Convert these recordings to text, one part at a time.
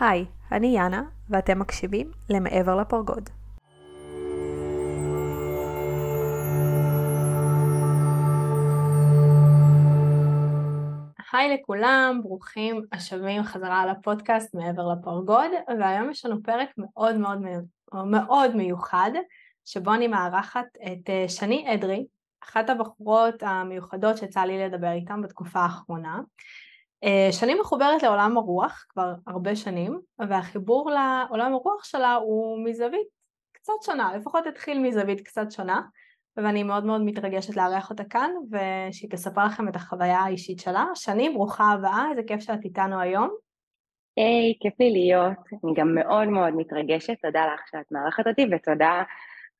היי, אני יאנה, ואתם מקשיבים למעבר לפרגוד. היי לכולם, ברוכים השבים חזרה לפודקאסט מעבר לפרגוד, והיום יש לנו פרק מאוד מאוד מאוד מיוחד, שבו אני מארחת את אה, שני אדרי, אחת הבחורות המיוחדות שיצא לי לדבר איתן בתקופה האחרונה. אה, שני מחוברת לעולם הרוח כבר הרבה שנים, והחיבור לעולם הרוח שלה הוא מזווית קצת שונה, לפחות התחיל מזווית קצת שונה, ואני מאוד מאוד מתרגשת לארח אותה כאן, ושהיא תספר לכם את החוויה האישית שלה. שני, ברוכה הבאה, איזה כיף שאת איתנו היום. היי, hey, כיף לי להיות. אני גם מאוד מאוד מתרגשת, תודה לך שאת מארחת אותי, ותודה,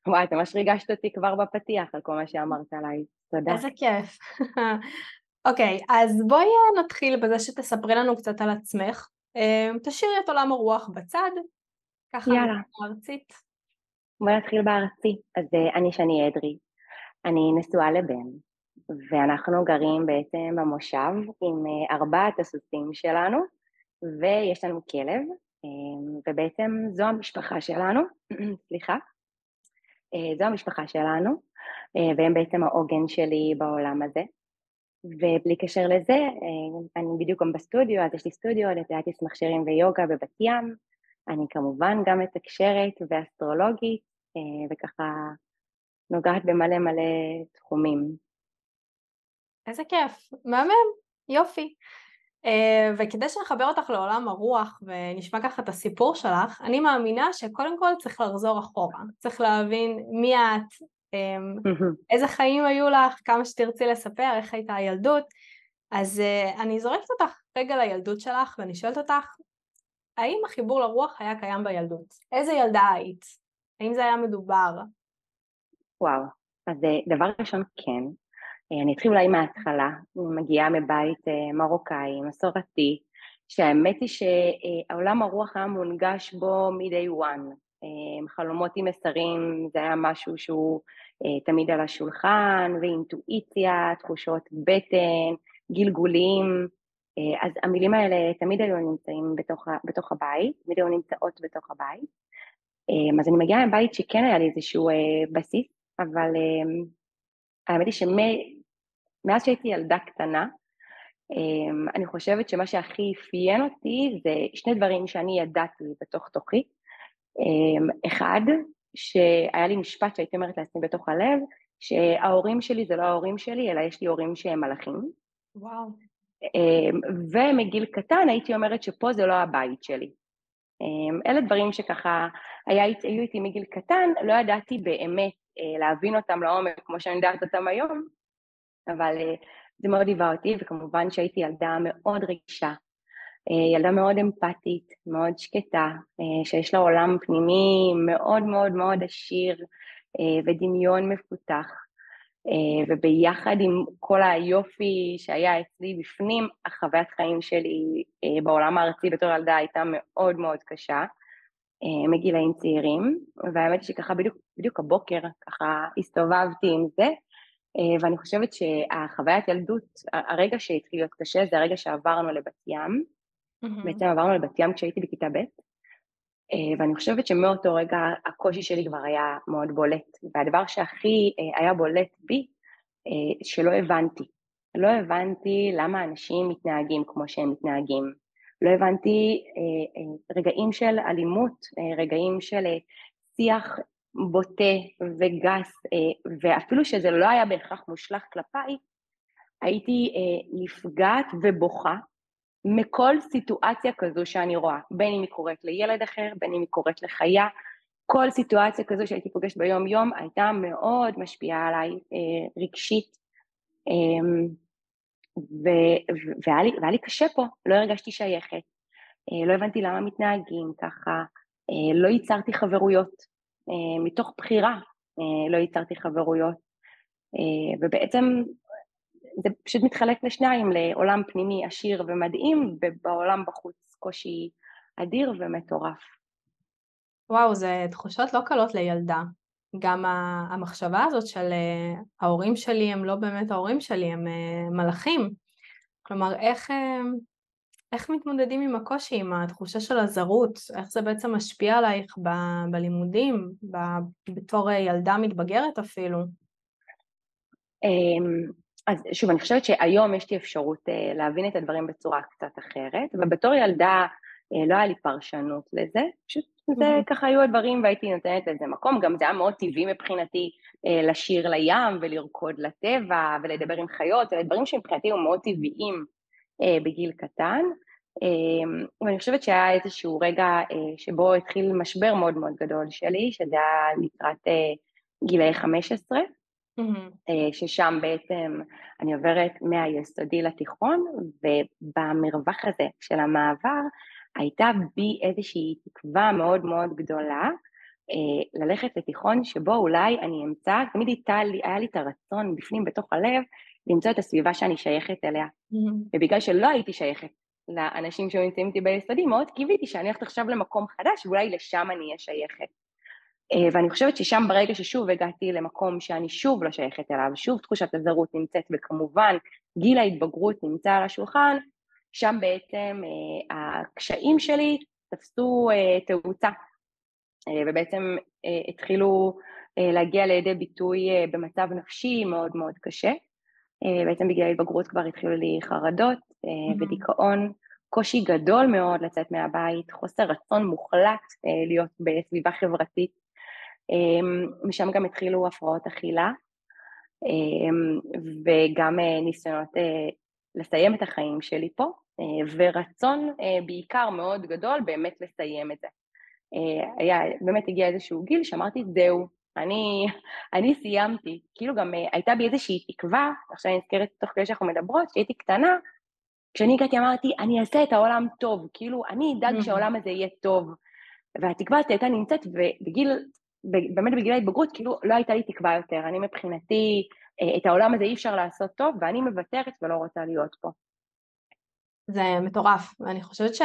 וואי, את ממש ריגשת אותי כבר בפתיח על כל מה שאמרת עליי. תודה. איזה כיף. אוקיי, okay, אז בואי נתחיל בזה שתספרי לנו קצת על עצמך. אמ, תשאירי את עולם הרוח בצד, ככה יאללה. ארצית. בואי נתחיל בארצי. אז uh, אני שני אדרי, אני נשואה לבן, ואנחנו גרים בעצם במושב עם uh, ארבעת הסוסים שלנו, ויש לנו כלב, um, ובעצם זו המשפחה שלנו, סליחה, uh, זו המשפחה שלנו, והם בעצם העוגן שלי בעולם הזה. ובלי קשר לזה, אני בדיוק גם בסטודיו, אז יש לי סטודיו לפילאטיס מכשירים ויוגה בבת ים, אני כמובן גם מתקשרת ואסטרולוגית, וככה נוגעת במלא מלא תחומים. איזה כיף, מהמם, יופי. Uh, וכדי שנחבר אותך לעולם הרוח ונשמע ככה את הסיפור שלך, אני מאמינה שקודם כל צריך לחזור אחורה, צריך להבין מי את, איזה חיים היו לך, כמה שתרצי לספר, איך הייתה הילדות, אז uh, אני זורקת אותך רגע לילדות שלך ואני שואלת אותך, האם החיבור לרוח היה קיים בילדות? איזה ילדה היית? האם זה היה מדובר? וואו, אז אה, דבר ראשון כן. אה, אני אתחיל אולי מההתחלה, אני מגיעה מבית אה, מרוקאי, מסורתי, שהאמת היא שהעולם הרוח היה מונגש בו מ-day one. חלומות עם מסרים זה היה משהו שהוא תמיד על השולחן, ואינטואיציה, תחושות בטן, גלגולים, אז המילים האלה תמיד היו נמצאים בתוך, בתוך הבית, תמיד היו נמצאות בתוך הבית. אז אני מגיעה מבית שכן היה לי איזשהו בסיס, אבל um, האמת היא שמאז שהייתי ילדה קטנה, אני חושבת שמה שהכי אפיין אותי זה שני דברים שאני ידעתי בתוך תוכי. Um, אחד, שהיה לי משפט שהייתי אומרת לעצמי בתוך הלב, שההורים שלי זה לא ההורים שלי, אלא יש לי הורים שהם מלאכים. וואו. ומגיל קטן הייתי אומרת שפה זה לא הבית שלי. אלה דברים שככה היה, היו איתי מגיל קטן, לא ידעתי באמת אה, להבין אותם לעומק כמו שאני יודעת אותם היום, אבל אה, זה מאוד ליווה אותי, וכמובן שהייתי ילדה מאוד רגישה, ילדה מאוד אמפתית, מאוד שקטה, שיש לה עולם פנימי מאוד מאוד מאוד עשיר ודמיון מפותח, וביחד עם כל היופי שהיה אצלי בפנים, החוויית חיים שלי בעולם הארצי בתור ילדה הייתה מאוד מאוד קשה. אה, מגילאים צעירים, והאמת היא שככה בדיוק, בדיוק הבוקר ככה הסתובבתי עם זה, אה, ואני חושבת שהחוויית ילדות, הרגע שהתחיל להיות קשה זה הרגע שעברנו לבת ים. בעצם עברנו לבת ים כשהייתי בכיתה ב', אה, ואני חושבת שמאותו רגע הקושי שלי כבר היה מאוד בולט, והדבר שהכי היה בולט בי, שלא הבנתי, לא הבנתי למה אנשים מתנהגים כמו שהם מתנהגים, לא הבנתי אה, אה, רגעים של אלימות, אה, רגעים של שיח בוטה וגס, ואפילו שזה לא היה בהכרח מושלך כלפיי, הייתי נפגעת ובוכה מכל סיטואציה כזו שאני רואה, בין אם היא קורית לילד אחר, בין אם היא קורית לחיה, כל סיטואציה כזו שהייתי פוגשת ביום יום הייתה מאוד משפיעה עליי רגשית. אמ, והיה לי, והיה לי קשה פה, לא הרגשתי שייכת, אה, לא הבנתי למה מתנהגים ככה, אה, לא ייצרתי חברויות, אה, מתוך בחירה לא ייצרתי חברויות, ובעצם זה פשוט מתחלק לשניים, לעולם פנימי עשיר ומדהים, ובעולם בחוץ קושי אדיר ומטורף. וואו, זה תחושות לא קלות לילדה. גם המחשבה הזאת של אה, ההורים שלי הם לא באמת ההורים שלי, הם אה, מלאכים. כלומר, איך, אה, איך מתמודדים עם הקושי, עם התחושה של הזרות? איך זה בעצם משפיע עלייך ב- בלימודים, ב- בתור ילדה מתבגרת אפילו? אמ, אז שוב, אני חושבת שהיום יש לי אפשרות uh, להבין את הדברים בצורה קצת אחרת, ובתור ילדה uh, לא היה לי פרשנות לזה, פשוט זה mm-hmm. ככה היו הדברים והייתי נותנת לזה מקום, גם זה היה מאוד טבעי מבחינתי uh, לשיר לים ולרקוד לטבע ולדבר עם חיות, אלה דברים שמבחינתי היו מאוד טבעיים בגיל קטן, uh, ואני חושבת שהיה איזשהו רגע שבו התחיל משבר מאוד מאוד גדול שלי, שזה היה לקראת גילאי 15, mm-hmm. ששם בעצם אני עוברת מהיסודי לתיכון, ובמרווח הזה של המעבר הייתה בי איזושהי תקווה מאוד מאוד גדולה אה, ללכת לתיכון שבו אולי אני אמצא, תמיד הייתה לי, היה לי את הרצון בפנים, בתוך הלב, למצוא את הסביבה שאני שייכת אליה. Mm-hmm. ובגלל שלא הייתי שייכת לאנשים שנמצאים איתי ביסודי, מאוד קיוויתי שאני הולכת עכשיו למקום חדש, ואולי לשם אני אהיה שייכת. אה, ואני חושבת ששם ברגע ששוב הגעתי למקום שאני שוב לא שייכת אליו, שוב תחושת הזרות נמצאת, וכמובן גיל ההתבגרות נמצא על השולחן, שם בעצם אה, הקשיים שלי תפסו אה, תאוצה, ובעצם התחילו להגיע לידי ביטוי במצב נפשי מאוד מאוד קשה. בעצם בגיל ההתבגרות כבר התחילו לי חרדות mm-hmm. ודיכאון, קושי גדול מאוד לצאת מהבית, חוסר רצון מוחלט להיות בסביבה חברתית. אמ, משם גם התחילו הפרעות אכילה אמ, וגם אה, ניסיונות אה, לסיים את החיים שלי פה אה, ורצון בעיקר מאוד גדול באמת לסיים את זה. היה, באמת הגיע איזשהו גיל שאמרתי זהו, אני, אני סיימתי, כאילו גם הייתה בי איזושהי תקווה, עכשיו אני נזכרת תוך כדי שאנחנו מדברות, כשהייתי קטנה, כשאני הגעתי אמרתי, אני אעשה את העולם טוב, כאילו, אני אדאג שהעולם הזה יהיה טוב. והתקווה הזאת הייתה נמצאת, ובגיל באמת בגיל ההתבגרות, כאילו לא הייתה לי תקווה יותר. אני מבחינתי, אה, את העולם הזה אי אפשר לעשות טוב, ואני מוותרת ולא רוצה להיות פה. זה מטורף, ואני חושבת ש...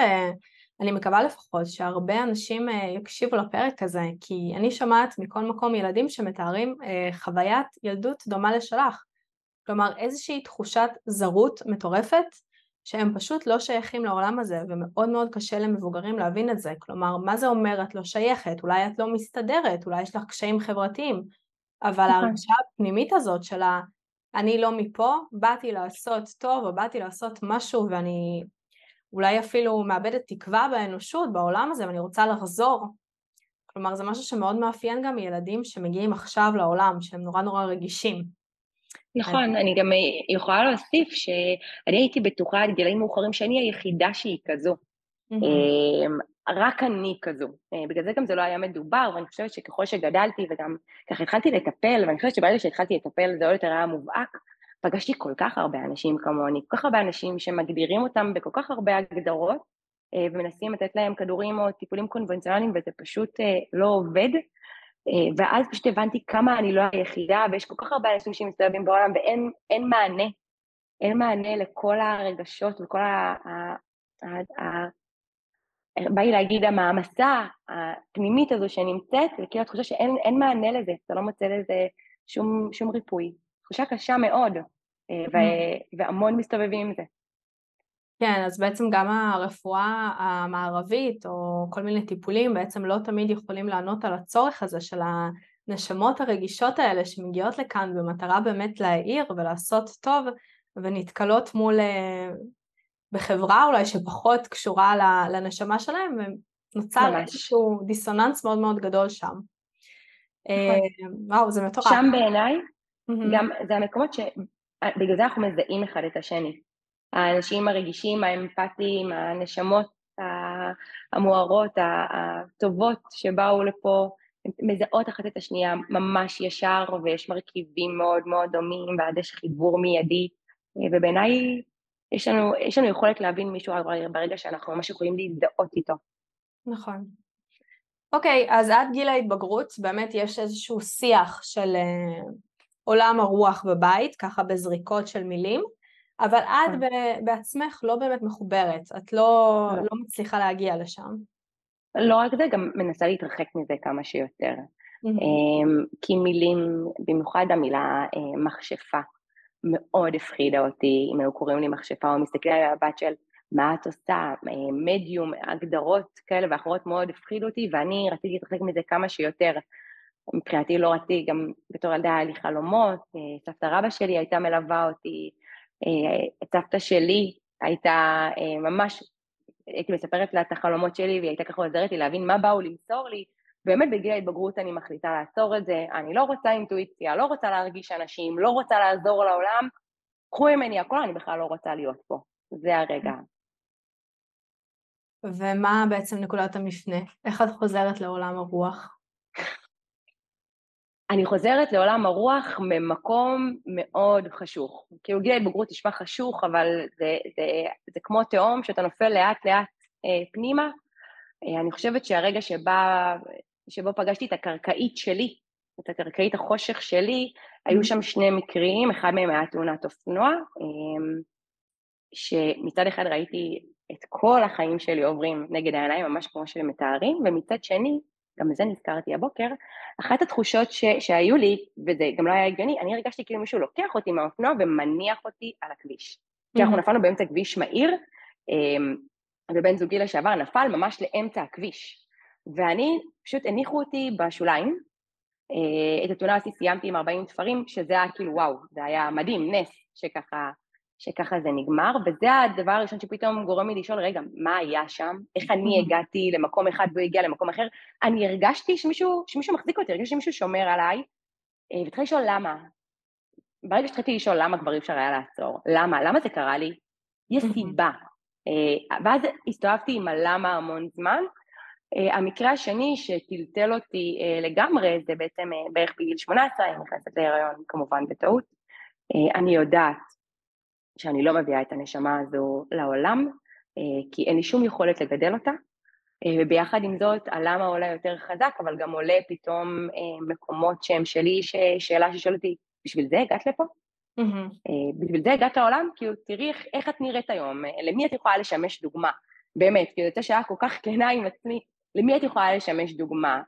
אני מקווה לפחות שהרבה אנשים אה, יקשיבו לפרק הזה, כי אני שומעת מכל מקום ילדים שמתארים אה, חוויית ילדות דומה לשלך. כלומר איזושהי תחושת זרות מטורפת שהם פשוט לא שייכים לעולם הזה, ומאוד מאוד קשה למבוגרים להבין את זה. כלומר, מה זה אומר את לא שייכת? אולי את לא מסתדרת, אולי יש לך קשיים חברתיים, אבל נכון. ההרגשה הפנימית הזאת של ה... אני לא מפה, באתי לעשות טוב, או באתי לעשות משהו, ואני אולי אפילו מאבדת תקווה באנושות, בעולם הזה, ואני רוצה לחזור. כלומר, זה משהו שמאוד מאפיין גם ילדים שמגיעים עכשיו לעולם, שהם נורא נורא רגישים. נכון, אני גם יכולה להוסיף שאני הייתי בטוחה עד גילאים מאוחרים שאני היחידה שהיא כזו. אמ, רק אני כזו. אה, בגלל זה גם זה לא היה מדובר, ואני חושבת שככל שגדלתי וגם ככה התחלתי לטפל, ואני חושבת שברגע שהתחלתי לטפל זה עוד יותר היה מובהק, פגשתי כל כך הרבה אנשים כמוני, כל כך הרבה אנשים שמגדירים אותם בכל כך הרבה הגדרות, אה, ומנסים לתת להם כדורים או טיפולים קונבנציונליים, וזה פשוט אה, לא עובד. אה, ואז פשוט הבנתי כמה אני לא היחידה, ויש כל כך הרבה אנשים שמסתובבים בעולם ואין מענה, אין מענה לכל הרגשות וכל ה... בא לי להגיד המעמסה הפנימית הזו שנמצאת, וכאילו התחושה שאין מענה לזה, אתה לא מוצא לזה שום, שום ריפוי. תחושה קשה מאוד, אה, ו- והמון מסתובבים עם זה. כן, אז בעצם גם הרפואה המערבית או כל מיני טיפולים בעצם לא תמיד יכולים לענות על הצורך הזה של הנשמות הרגישות האלה שמגיעות לכאן במטרה באמת להעיר ולעשות טוב ונתקלות מול, אה, בחברה אולי שפחות קשורה לנשמה שלהם ונוצר איזשהו דיסוננס מאוד מאוד גדול שם. אה, נכון. וואו, זה מטורף. שם בעיניי, גם זה המקומות שבגלל זה אנחנו מזהים אחד את השני. האנשים הרגישים, האמפתיים, הנשמות המוארות, הטובות שבאו לפה, מזהות אחת את השנייה ממש ישר ויש מרכיבים מאוד מאוד דומים ואז יש חיבור מיידי ובעיניי יש יש לנו יכולת להבין מישהו ברגע שאנחנו ממש יכולים להזדהות איתו. נכון. אוקיי, אז עד גיל ההתבגרות באמת יש איזשהו שיח של uh, עולם הרוח בבית, ככה בזריקות של מילים, אבל את נכון. בעצמך לא באמת מחוברת, את לא, לא. לא מצליחה להגיע לשם. לא רק זה, גם מנסה להתרחק מזה כמה שיותר. Mm-hmm. כי מילים, במיוחד המילה אה, מכשפה, מאוד הפחידה אותי, אם היו קוראים לי מכשפה או מסתכלים על הבת של מה את עושה, מדיום, הגדרות כאלה ואחרות מאוד הפחידו אותי, ואני רציתי להתרחק מזה כמה שיותר. מבחינתי לא רציתי, גם בתור ילדה היה לי חלומות, סבתא רבא שלי הייתה מלווה אותי, סבתא שלי הייתה ממש, הייתי מספרת לה את החלומות שלי והיא הייתה ככה עוזרת לי להבין מה באו למסור לי, באמת בגיל ההתבגרות אני מחליטה לעצור את זה, אני לא רוצה אינטואיציה, לא רוצה להרגיש אנשים, לא רוצה לעזור לעולם, קחו ממני הכל, אני בכלל לא רוצה להיות פה, זה הרגע. ומה בעצם נקודת המפנה? איך את חוזרת לעולם הרוח? אני חוזרת לעולם הרוח ממקום מאוד חשוך. כאילו גיל ההתבגרות נשמע חשוך, אבל זה, זה, זה כמו תהום שאתה נופל לאט לאט אה, פנימה. אה, אני חושבת שהרגע שבה, שבו פגשתי את הקרקעית שלי, את הקרקעית החושך שלי, היו שם שני מקרים, אחד מהם היה תאונת אופנוע, אה, שמצד אחד ראיתי את כל החיים שלי עוברים נגד העיניים, ממש כמו שהם מתארים, ומצד שני, גם בזה נזכרתי הבוקר, אחת התחושות ש, שהיו לי, וזה גם לא היה הגיוני, אני הרגשתי כאילו מישהו לוקח אותי מהאופנוע ומניח אותי על הכביש. כי אנחנו נפלנו באמצע כביש מהיר, אמ, ובן זוגי לשעבר נפל ממש לאמצע הכביש. ואני, פשוט הניחו אותי בשוליים, אה, את התאונה הזאת סיימתי עם 40 תפרים, שזה היה כאילו וואו, זה היה מדהים, נס, שככה שככה זה נגמר, וזה הדבר הראשון שפתאום גורם לי לשאול, רגע, מה היה שם? איך אני הגעתי למקום אחד והוא הגיע למקום אחר? אני הרגשתי שמישהו, שמישהו מחזיק אותי, הרגשתי שמישהו שומר עליי, אה, והתחלתי לשאול למה. ברגע שהתחלתי לשאול למה כבר אי אפשר היה לעצור, למה? למה זה קרה לי? יש סיבה. אה, ואז הסתובבתי עם הלמה המון זמן. אה, המקרה השני שטלטל אותי לגמרי, זה בעצם בערך בגיל 18, אני נכנסת להיריון כמובן בטעות. אני יודעת שאני לא מביאה את הנשמה הזו לעולם, אה, כי אין לי שום יכולת לגדל אותה, אה, וביחד עם זאת הלמה עולה יותר חזק, אבל גם עולה פתאום אה, מקומות שהם שלי, שאלה ששואל אותי, בשביל זה הגעת לפה? Mm-hmm. בשביל זה הגעת לעולם? כאילו, תראי איך, איך את נראית היום, למי את יכולה לשמש דוגמה? באמת, כאילו, זו שאלה כל כך כנה עם עצמי, למי את יכולה לשמש דוגמה?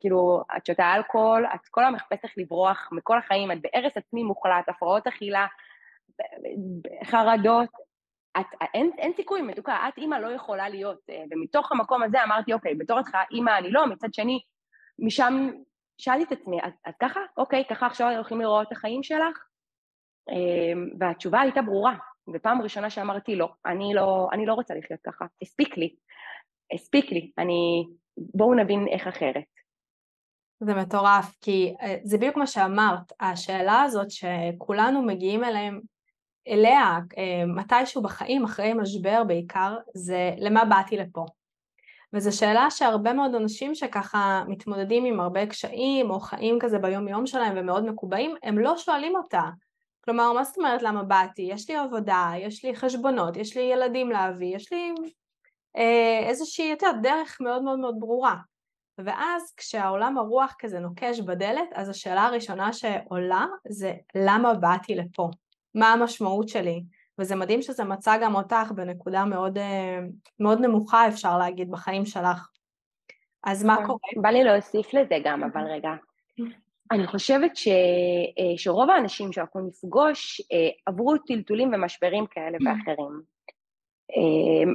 כאילו, את שותה אלכוהול, את כל היום מחפשת לברוח מכל החיים, את בהרס עצמי מוחלט, הפרעות אכילה, חרדות, את, אין, אין סיכוי, מתוקה, את אימא לא יכולה להיות. אה, ומתוך המקום הזה אמרתי, אוקיי, בתור אותך אימא אני לא, מצד שני, משם שאלתי את עצמי, אז, אז ככה? אוקיי, ככה עכשיו הולכים לראות את החיים שלך? אמ, והתשובה הייתה ברורה, ופעם ראשונה שאמרתי לא, אני לא, אני לא רוצה לחיות ככה, הספיק לי, הספיק לי, אני, בואו נבין איך אחרת. זה מטורף, כי אה, זה בדיוק מה שאמרת, השאלה הזאת שכולנו מגיעים אליהם אליה אה, מתישהו בחיים, אחרי משבר בעיקר, זה למה באתי לפה. וזו שאלה שהרבה מאוד אנשים שככה מתמודדים עם הרבה קשיים או חיים כזה ביום יום שלהם ומאוד מקובעים, הם לא שואלים אותה. כלומר, מה זאת אומרת למה באתי? יש לי עבודה, יש לי חשבונות, יש לי ילדים להביא, יש לי אה, איזושהי יותר דרך מאוד מאוד מאוד ברורה. ואז כשהעולם הרוח כזה נוקש בדלת, אז השאלה הראשונה שעולה זה למה באתי לפה? מה המשמעות שלי, וזה מדהים שזה מצא גם אותך בנקודה מאוד, אה, מאוד נמוכה אפשר להגיד בחיים שלך. אז מה נכון. קורה? בא לי להוסיף לזה גם, אבל רגע. אני חושבת ש, אה, שרוב האנשים שאנחנו נפגוש אה, עברו טלטולים ומשברים כאלה ואחרים.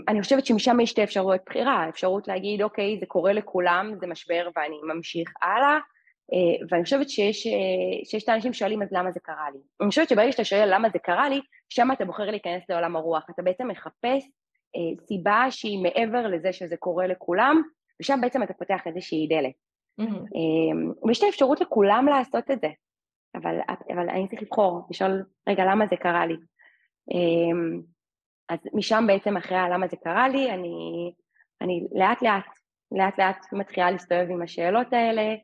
אני חושבת שמשם יש שתי אפשרויות בחירה, אפשרות להגיד, אוקיי, זה קורה לכולם, זה משבר ואני ממשיך הלאה, אה, ואני חושבת שיש, אה, שיש את האנשים ששואלים אז למה זה קרה לי. אני חושבת שברגע שאתה שואל למה זה קרה לי, שם אתה בוחר להיכנס לעולם הרוח. אתה בעצם מחפש אה, סיבה שהיא מעבר לזה שזה קורה לכולם, ושם בעצם אתה פותח איזושהי דלת. Mm-hmm. ויש את האפשרות לכולם לעשות את זה, אבל, אבל אני צריך לבחור, לשאול, רגע, למה זה קרה לי? אז משם בעצם אחרי הלמה זה קרה לי, אני, אני לאט לאט, לאט לאט מתחילה להסתובב עם השאלות האלה,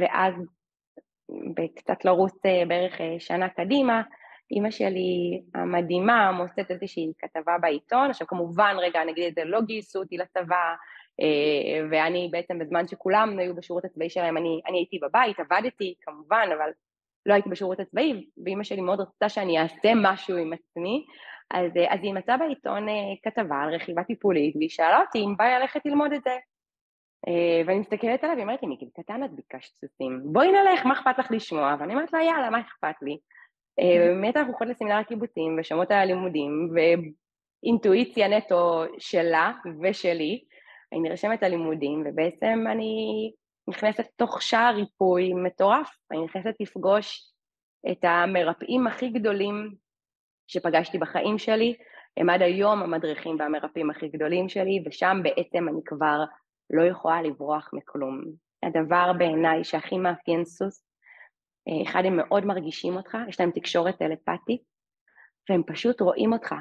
ואז בקצת לרוץ אה, בערך אה, שנה קדימה, אימא שלי המדהימה מוצאת איזושהי כתבה בעיתון, עכשיו כמובן, רגע, נגיד את זה, לא גייסו אותי לצבא, אה, ואני בעצם בזמן שכולם היו בשירות הצבאי שלהם, אני, אני הייתי בבית, עבדתי כמובן, אבל לא הייתי בשירות הצבאי, ואימא שלי מאוד רצתה שאני אעשה משהו עם עצמי, אז, אז היא מצאה בעיתון כתבה על רכיבה טיפולית, והיא שאלה אותי אם בא ללכת ללמוד את זה. אה, ואני מסתכלת עליו, היא אומרת לי, מגיל קטן את ביקשת סוסים, בואי נלך, מה אכפת לך לשמוע? ואני אומרת לה, יאללה, מה אכפת לי? אה, באמת אנחנו הולכות לסמינר הקיבוצים ושומעות על הלימודים, אינטואיציה נטו שלה ושלי, אני נרשמת ללימודים, ובעצם אני נכנסת לתוך שער ריפוי מטורף, אני נכנסת לפגוש את המרפאים הכי גדולים שפגשתי בחיים שלי, הם עד היום המדריכים והמרפאים הכי גדולים שלי, ושם בעצם אני כבר לא יכולה לברוח מכלום. הדבר בעיניי שהכי מאפיין סוס, אה, אחד, הם מאוד מרגישים אותך, יש להם תקשורת טלפתית, והם פשוט רואים אותך.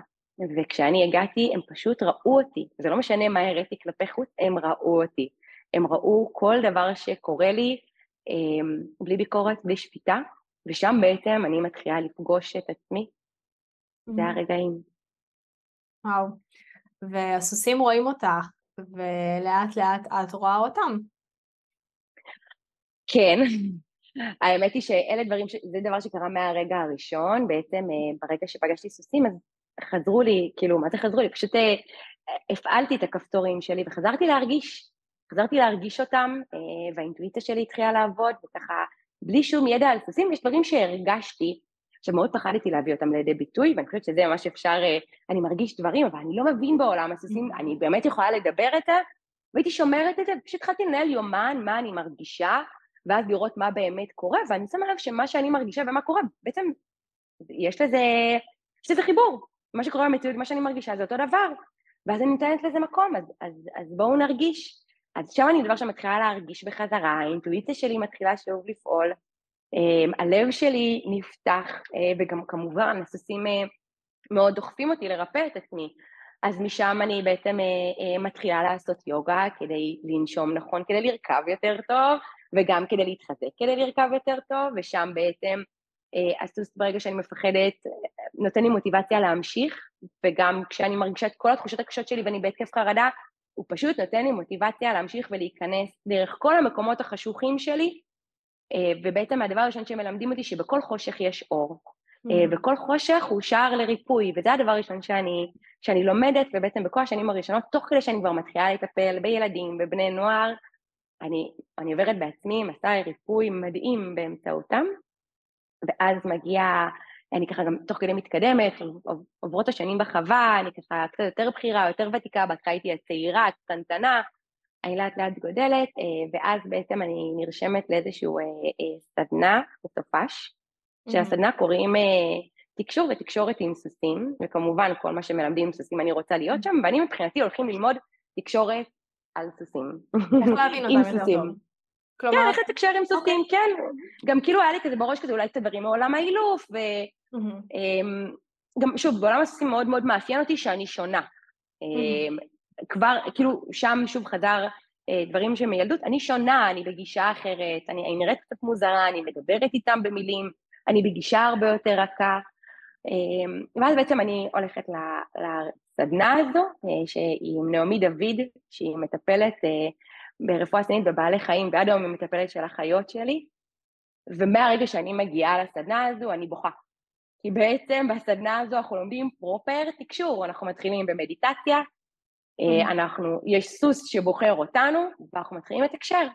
וכשאני הגעתי, הם פשוט ראו אותי. זה לא משנה מה הראיתי כלפי חוץ, הם ראו אותי. הם ראו כל דבר שקורה לי, אה, בלי ביקורת, בלי שפיטה, ושם בעצם אני מתחילה לפגוש את עצמי. זה mm-hmm. הרגעים. וואו. והסוסים רואים אותך, ולאט לאט את רואה אותם. כן, האמת היא שאלה דברים, ש... זה דבר שקרה מהרגע הראשון, בעצם אה, ברגע שפגשתי סוסים אז חזרו לי, כאילו, מה זה חזרו לי? פשוט אה, הפעלתי את הכפתורים שלי וחזרתי להרגיש, חזרתי להרגיש אותם, אה, והאינטואיציה שלי התחילה לעבוד, וככה, בלי שום ידע על סוסים, יש דברים שהרגשתי, שמאוד פחדתי להביא אותם לידי ביטוי, ואני חושבת שזה ממש אפשר, אני מרגיש דברים, אבל אני לא מבין בעולם הסוסים, אני באמת יכולה לדבר את זה, והייתי שומרת את זה, פשוט התחלתי לנהל יומן, מה אני מרגישה, ואז לראות מה באמת קורה, ואני שמה לב שמה שאני מרגישה ומה קורה, בעצם יש לזה, יש לזה חיבור. מה שקורה במציאות, מה שאני מרגישה זה אותו דבר, ואז אני נותנת לזה מקום, אז, אז, אז בואו נרגיש. אז שם אני דבר שמתחילה להרגיש בחזרה, האינטואיציה שלי מתחילה שוב לפעול, הלב שלי נפתח, אה, וגם כמובן הסוסים אה, מאוד דוחפים אותי לרפא את עצמי. אז משם אני בעצם אה, מתחילה לעשות יוגה כדי לנשום נכון, כדי לרכב יותר טוב, וגם כדי להתחזק כדי לרכב יותר טוב, ושם בעצם הסוס ברגע שאני מפחדת נותן לי מוטיבציה להמשיך, וגם כשאני מרגישה את כל התחושות הקשות שלי ואני בהתקף חרדה, הוא פשוט נותן לי מוטיבציה להמשיך ולהיכנס דרך כל המקומות החשוכים שלי, ובעצם הדבר הראשון שהם מלמדים אותי שבכל חושך יש אור. אה. וכל חושך הוא שער לריפוי, וזה הדבר הראשון שאני, שאני לומדת, ובעצם בכל השנים הראשונות, תוך כדי שאני כבר מתחילה לטפל בילדים, בבני נוער, אני, אני עוברת בעצמי מסע ריפוי מדהים באמצעותם, ואז מגיע, אני ככה גם תוך כדי מתקדמת, עוברות השנים בחווה, אני ככה קצת יותר בכירה, יותר ותיקה, בהתחלה הייתי הצעירה, הקטנטנה, אני לאט לאט גודלת, אה, ואז בעצם אני נרשמת לאיזשהו אה, אה, סדנה בסופש, שהסדנה קוראים תקשור ותקשורת עם סוסים, וכמובן כל מה שמלמדים עם סוסים אני רוצה להיות שם, ואני מבחינתי הולכים ללמוד תקשורת על סוסים. איך להבין אותם יותר טוב. כלומר... כן, איך לתקשר עם סוסים, okay. כן. גם כאילו היה לי כזה בראש כזה אולי קצת דברים מעולם האילוף, וגם mm-hmm. שוב, בעולם הסוסים מאוד מאוד מאפיין אותי שאני שונה. Mm-hmm. כבר, כאילו, שם שוב חזר אה, דברים שמילדות, אני שונה, אני בגישה אחרת, אני, אני נראית קצת מוזרה, אני מדברת איתם במילים, אני בגישה הרבה יותר רכה, אה, ואז בעצם אני הולכת לסדנה הזו, אה, שהיא עם נעמי דוד, שהיא מטפלת ברפואה סינית בבעלי חיים, ועד היום היא מטפלת של החיות שלי, ומהרגע שאני מגיעה לסדנה הזו אני בוכה. כי בעצם בסדנה הזו אנחנו לומדים פרופר תקשור, אנחנו מתחילים במדיטציה, אה, אנחנו, יש סוס שבוחר אותנו, ואנחנו מתחילים לתקשר.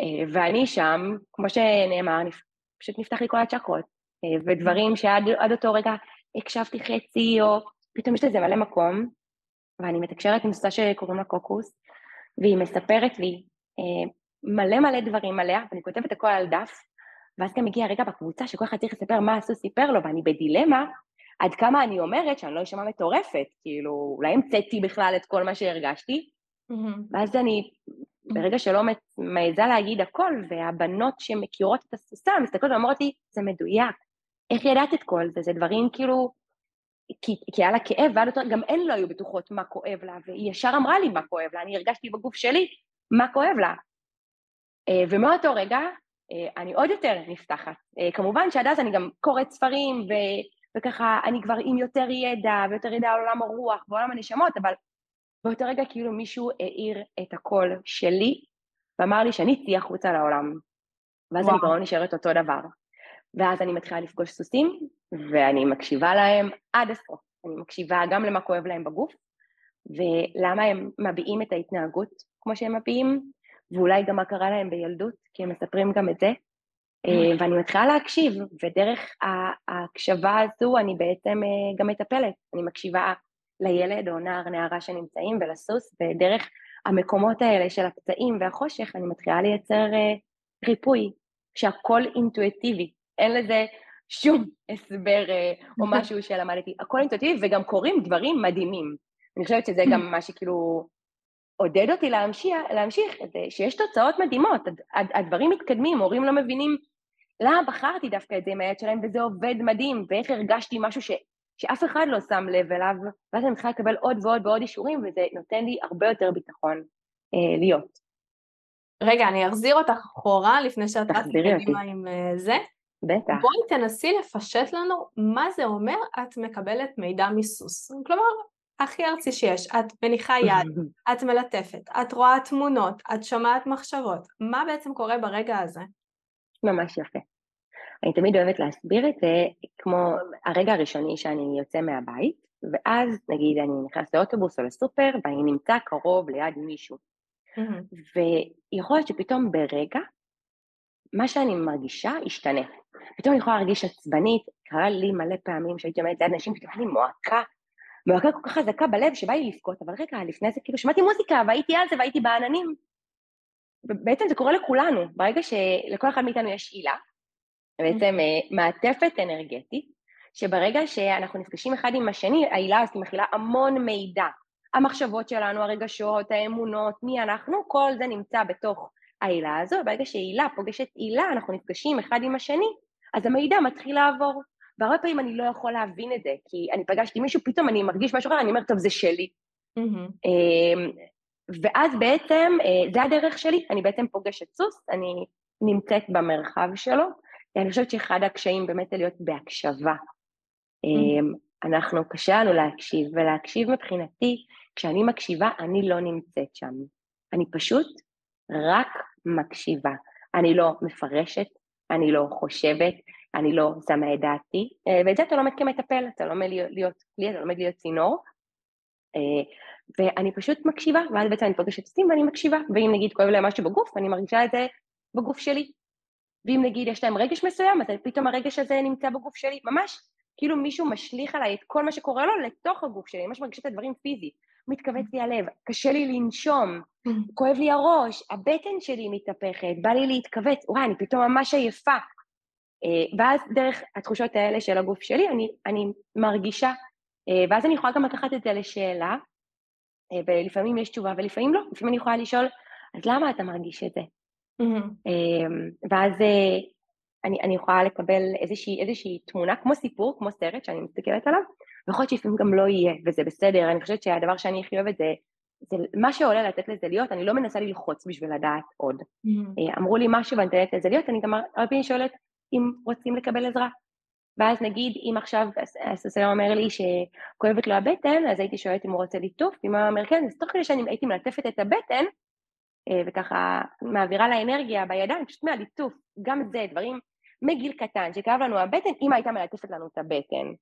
אה, ואני שם, כמו שנאמר, פשוט נפתח לי כל הצ'קרות, אה, ודברים שעד אותו רגע הקשבתי חצי, או פתאום יש לזה מלא מקום, ואני מתקשרת עם סוסה שקוראים לה קוקוס, והיא מספרת לי מלא מלא דברים עליה, ואני כותבת הכל על דף, ואז גם הגיע רגע בקבוצה שכל אחד צריך לספר מה הסוס סיפר לו, ואני בדילמה, עד כמה אני אומרת שאני לא אשמע מטורפת, כאילו, אולי המצאתי בכלל את כל מה שהרגשתי, mm-hmm. ואז אני, ברגע שלא מעיזה להגיד הכל, והבנות שמכירות את הסוסה מסתכלות ואומרות לי, זה מדויק, איך ידעת את כל זה? זה דברים כאילו, כי, כי היה לה כאב, ועד אותו, גם הן לא היו בטוחות מה כואב לה, והיא ישר אמרה לי מה כואב לה, אני הרגשתי בגוף שלי מה כואב לה. אה, ומאותו רגע, אה, אני עוד יותר נפתחת. אה, כמובן שעד אז אני גם קוראת ספרים, ו... וככה אני כבר עם יותר ידע ויותר ידע על עולם הרוח ועולם הנשמות, אבל באותו רגע כאילו מישהו העיר את הקול שלי ואמר לי שאני אצאי החוצה לעולם. ואז וואו. אני כבר לא נשארת אותו דבר. ואז אני מתחילה לפגוש סוסים, ואני מקשיבה להם עד הסוף. אני מקשיבה גם למה כואב להם בגוף, ולמה הם מביעים את ההתנהגות כמו שהם מביעים, ואולי גם מה קרה להם בילדות, כי הם מספרים גם את זה, ואני מתחילה להקשיב, ודרך ההקשבה הזו אני בעצם אה, גם מטפלת. אני מקשיבה לילד או נער, נערה שנמצאים ולסוס, ודרך המקומות האלה של הפצעים והחושך אני מתחילה לייצר uh, ריפוי, שהכל אינטואיטיבי, אין לזה שום הסבר או משהו שלמדתי, הכל אינטואיטיבי וגם קורים דברים מדהימים. אני חושבת שזה גם מה שכאילו עודד אותי להמשיך, להמשיך שיש תוצאות מדהימות, הדברים מתקדמים, הורים לא מבינים למה בחרתי דווקא את זה עם הילד שלהם וזה עובד מדהים, ואיך הרגשתי משהו ש, שאף אחד לא שם לב אליו, ואז אני צריכה לקבל עוד ועוד ועוד אישורים, וזה נותן לי הרבה יותר ביטחון אה, להיות. רגע, אני אחזיר אותך אחורה לפני שאת רצת קדימה עם uh, זה. בטח. בואי תנסי לפשט לנו מה זה אומר את מקבלת מידע מסוס. כלומר, הכי ארצי שיש, את מניחה יד, את מלטפת, את רואה תמונות, את שומעת מחשבות, מה בעצם קורה ברגע הזה? ממש יפה. אני תמיד אוהבת להסביר את זה כמו הרגע הראשוני שאני יוצא מהבית, ואז נגיד אני נכנס לאוטובוס או לסופר ואני נמצא קרוב ליד מישהו. ויכול להיות שפתאום ברגע, מה שאני מרגישה ישתנה. פתאום אני יכולה להרגיש עצבנית, קרה לי מלא פעמים שהייתי עומדת ליד נשים, פתאום היה לי מועקה, מועקה כל כך חזקה בלב שבא לי לבכות, אבל רגע, לפני זה כאילו שמעתי מוזיקה והייתי על זה והייתי בעננים. בעצם זה קורה לכולנו, ברגע שלכל אחד מאיתנו יש עילה, בעצם אה, מעטפת אנרגטית, שברגע שאנחנו נפגשים אחד עם השני, העילה הזאת מכילה המון מידע. המחשבות שלנו, הרגשות, האמונות, מי אנחנו, כל זה נמצא בתוך העילה הזו, וברגע שעילה פוגשת עילה, אנחנו נפגשים אחד עם השני, אז המידע מתחיל לעבור. והרבה פעמים אני לא יכול להבין את זה, כי אני פגשתי מישהו, פתאום אני מרגיש משהו אחר, אני אומרת, טוב, זה שלי. Mm-hmm. ואז בעצם, אה, זה הדרך שלי, אני בעצם פוגשת סוס, אני נמצאת במרחב שלו, אני חושבת שאחד הקשיים באמת זה להיות בהקשבה. Mm-hmm. אנחנו, קשה לנו להקשיב, ולהקשיב מבחינתי, כשאני מקשיבה, אני לא נמצאת שם. אני פשוט רק מקשיבה. אני לא מפרשת, אני לא חושבת, אני לא שמה את דעתי, אה, ואת זה אתה לומד כמטפל, אתה לומד להיות כלי, אתה לומד להיות צינור, אה, ואני פשוט מקשיבה, ואז בעצם אני פוגשת עצים ואני מקשיבה, ואם נגיד כואב להם משהו בגוף, אני מרגישה את זה בגוף שלי. ואם נגיד יש להם רגש מסוים, אז פתאום הרגש הזה נמצא בגוף שלי, ממש כאילו מישהו משליך עליי את כל מה שקורה לו לתוך הגוף שלי, ממש מרגישה את הדברים פיזית. מתכווץ לי הלב, קשה לי לנשום, כואב לי הראש, הבטן שלי מתהפכת, בא לי להתכווץ, וואי, אני פתאום ממש עייפה. אה, ואז דרך התחושות האלה של הגוף שלי, אני, אני מרגישה, אה, ואז אני יכולה גם לקחת את זה לשאלה, אה, ולפעמים יש תשובה ולפעמים לא, לפעמים אני יכולה לשאול, אז למה אתה מרגיש את זה? Mm-hmm. ואז אני, אני יכולה לקבל איזושהי, איזושהי תמונה, כמו סיפור, כמו סרט שאני מסתכלת עליו, ויכול להיות שלפעמים גם לא יהיה, וזה בסדר, אני חושבת שהדבר שאני הכי אוהבת זה, זה מה שעולה לתת לזה להיות, אני לא מנסה ללחוץ בשביל לדעת עוד. Mm-hmm. אמרו לי משהו ואני נותנת לזה להיות, אני גם הרבה פעמים שואלת אם רוצים לקבל עזרה. ואז נגיד, אם עכשיו הסוסר אומר לי שכואבת לו הבטן, אז הייתי שואלת אם הוא רוצה ליטוף, ואם הוא אומר כן, אז תוך כדי שאני הייתי מלטפת את הבטן, אה, וככה מעבירה לה אנרגיה בידיים, פשוט מהליטוף, גם זה, דברים מגיל קטן, שכאב לנו הבטן, אמא הייתה מלטפת לנו את הבטן.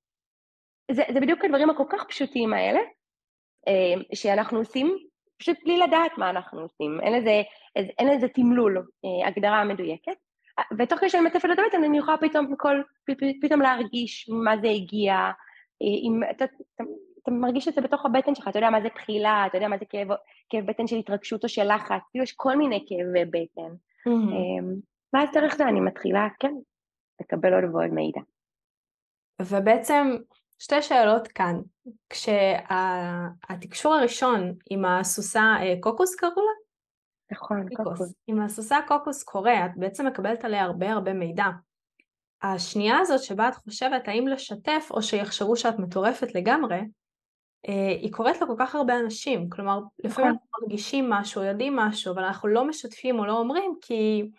זה, זה בדיוק הדברים הכל כך פשוטים האלה, אה, שאנחנו עושים פשוט בלי לדעת מה אנחנו עושים, אין לזה, אין לזה תמלול, אה, הגדרה מדויקת. ותוך כדי שאני מטפלת את הבטן אני יכולה פתאום, כל, פתאום להרגיש מה זה הגיע, אה, אם אתה, מרגיש את זה בתוך הבטן שלך, אתה יודע מה זה בחילה, אתה יודע מה זה כאב, כאב בטן של התרגשות או של לחץ, כאילו יש כל מיני כאבי בטן. Mm-hmm. ואז דרך זה אני מתחילה, כן, לקבל עוד ועוד מידע. ובעצם שתי שאלות כאן, כשהתקשור הראשון עם הסוסה אה, קוקוס קראו לה? נכון, קוקוס. אם הסוסה קוקוס קורה, את בעצם מקבלת עליה הרבה הרבה מידע. השנייה הזאת שבה את חושבת האם לשתף או שיחשבו שאת מטורפת לגמרי, היא קורית לכל כך הרבה אנשים, כלומר לפעמים נכון. אנחנו מרגישים משהו, יודעים משהו, אבל אנחנו לא משתפים או לא אומרים כי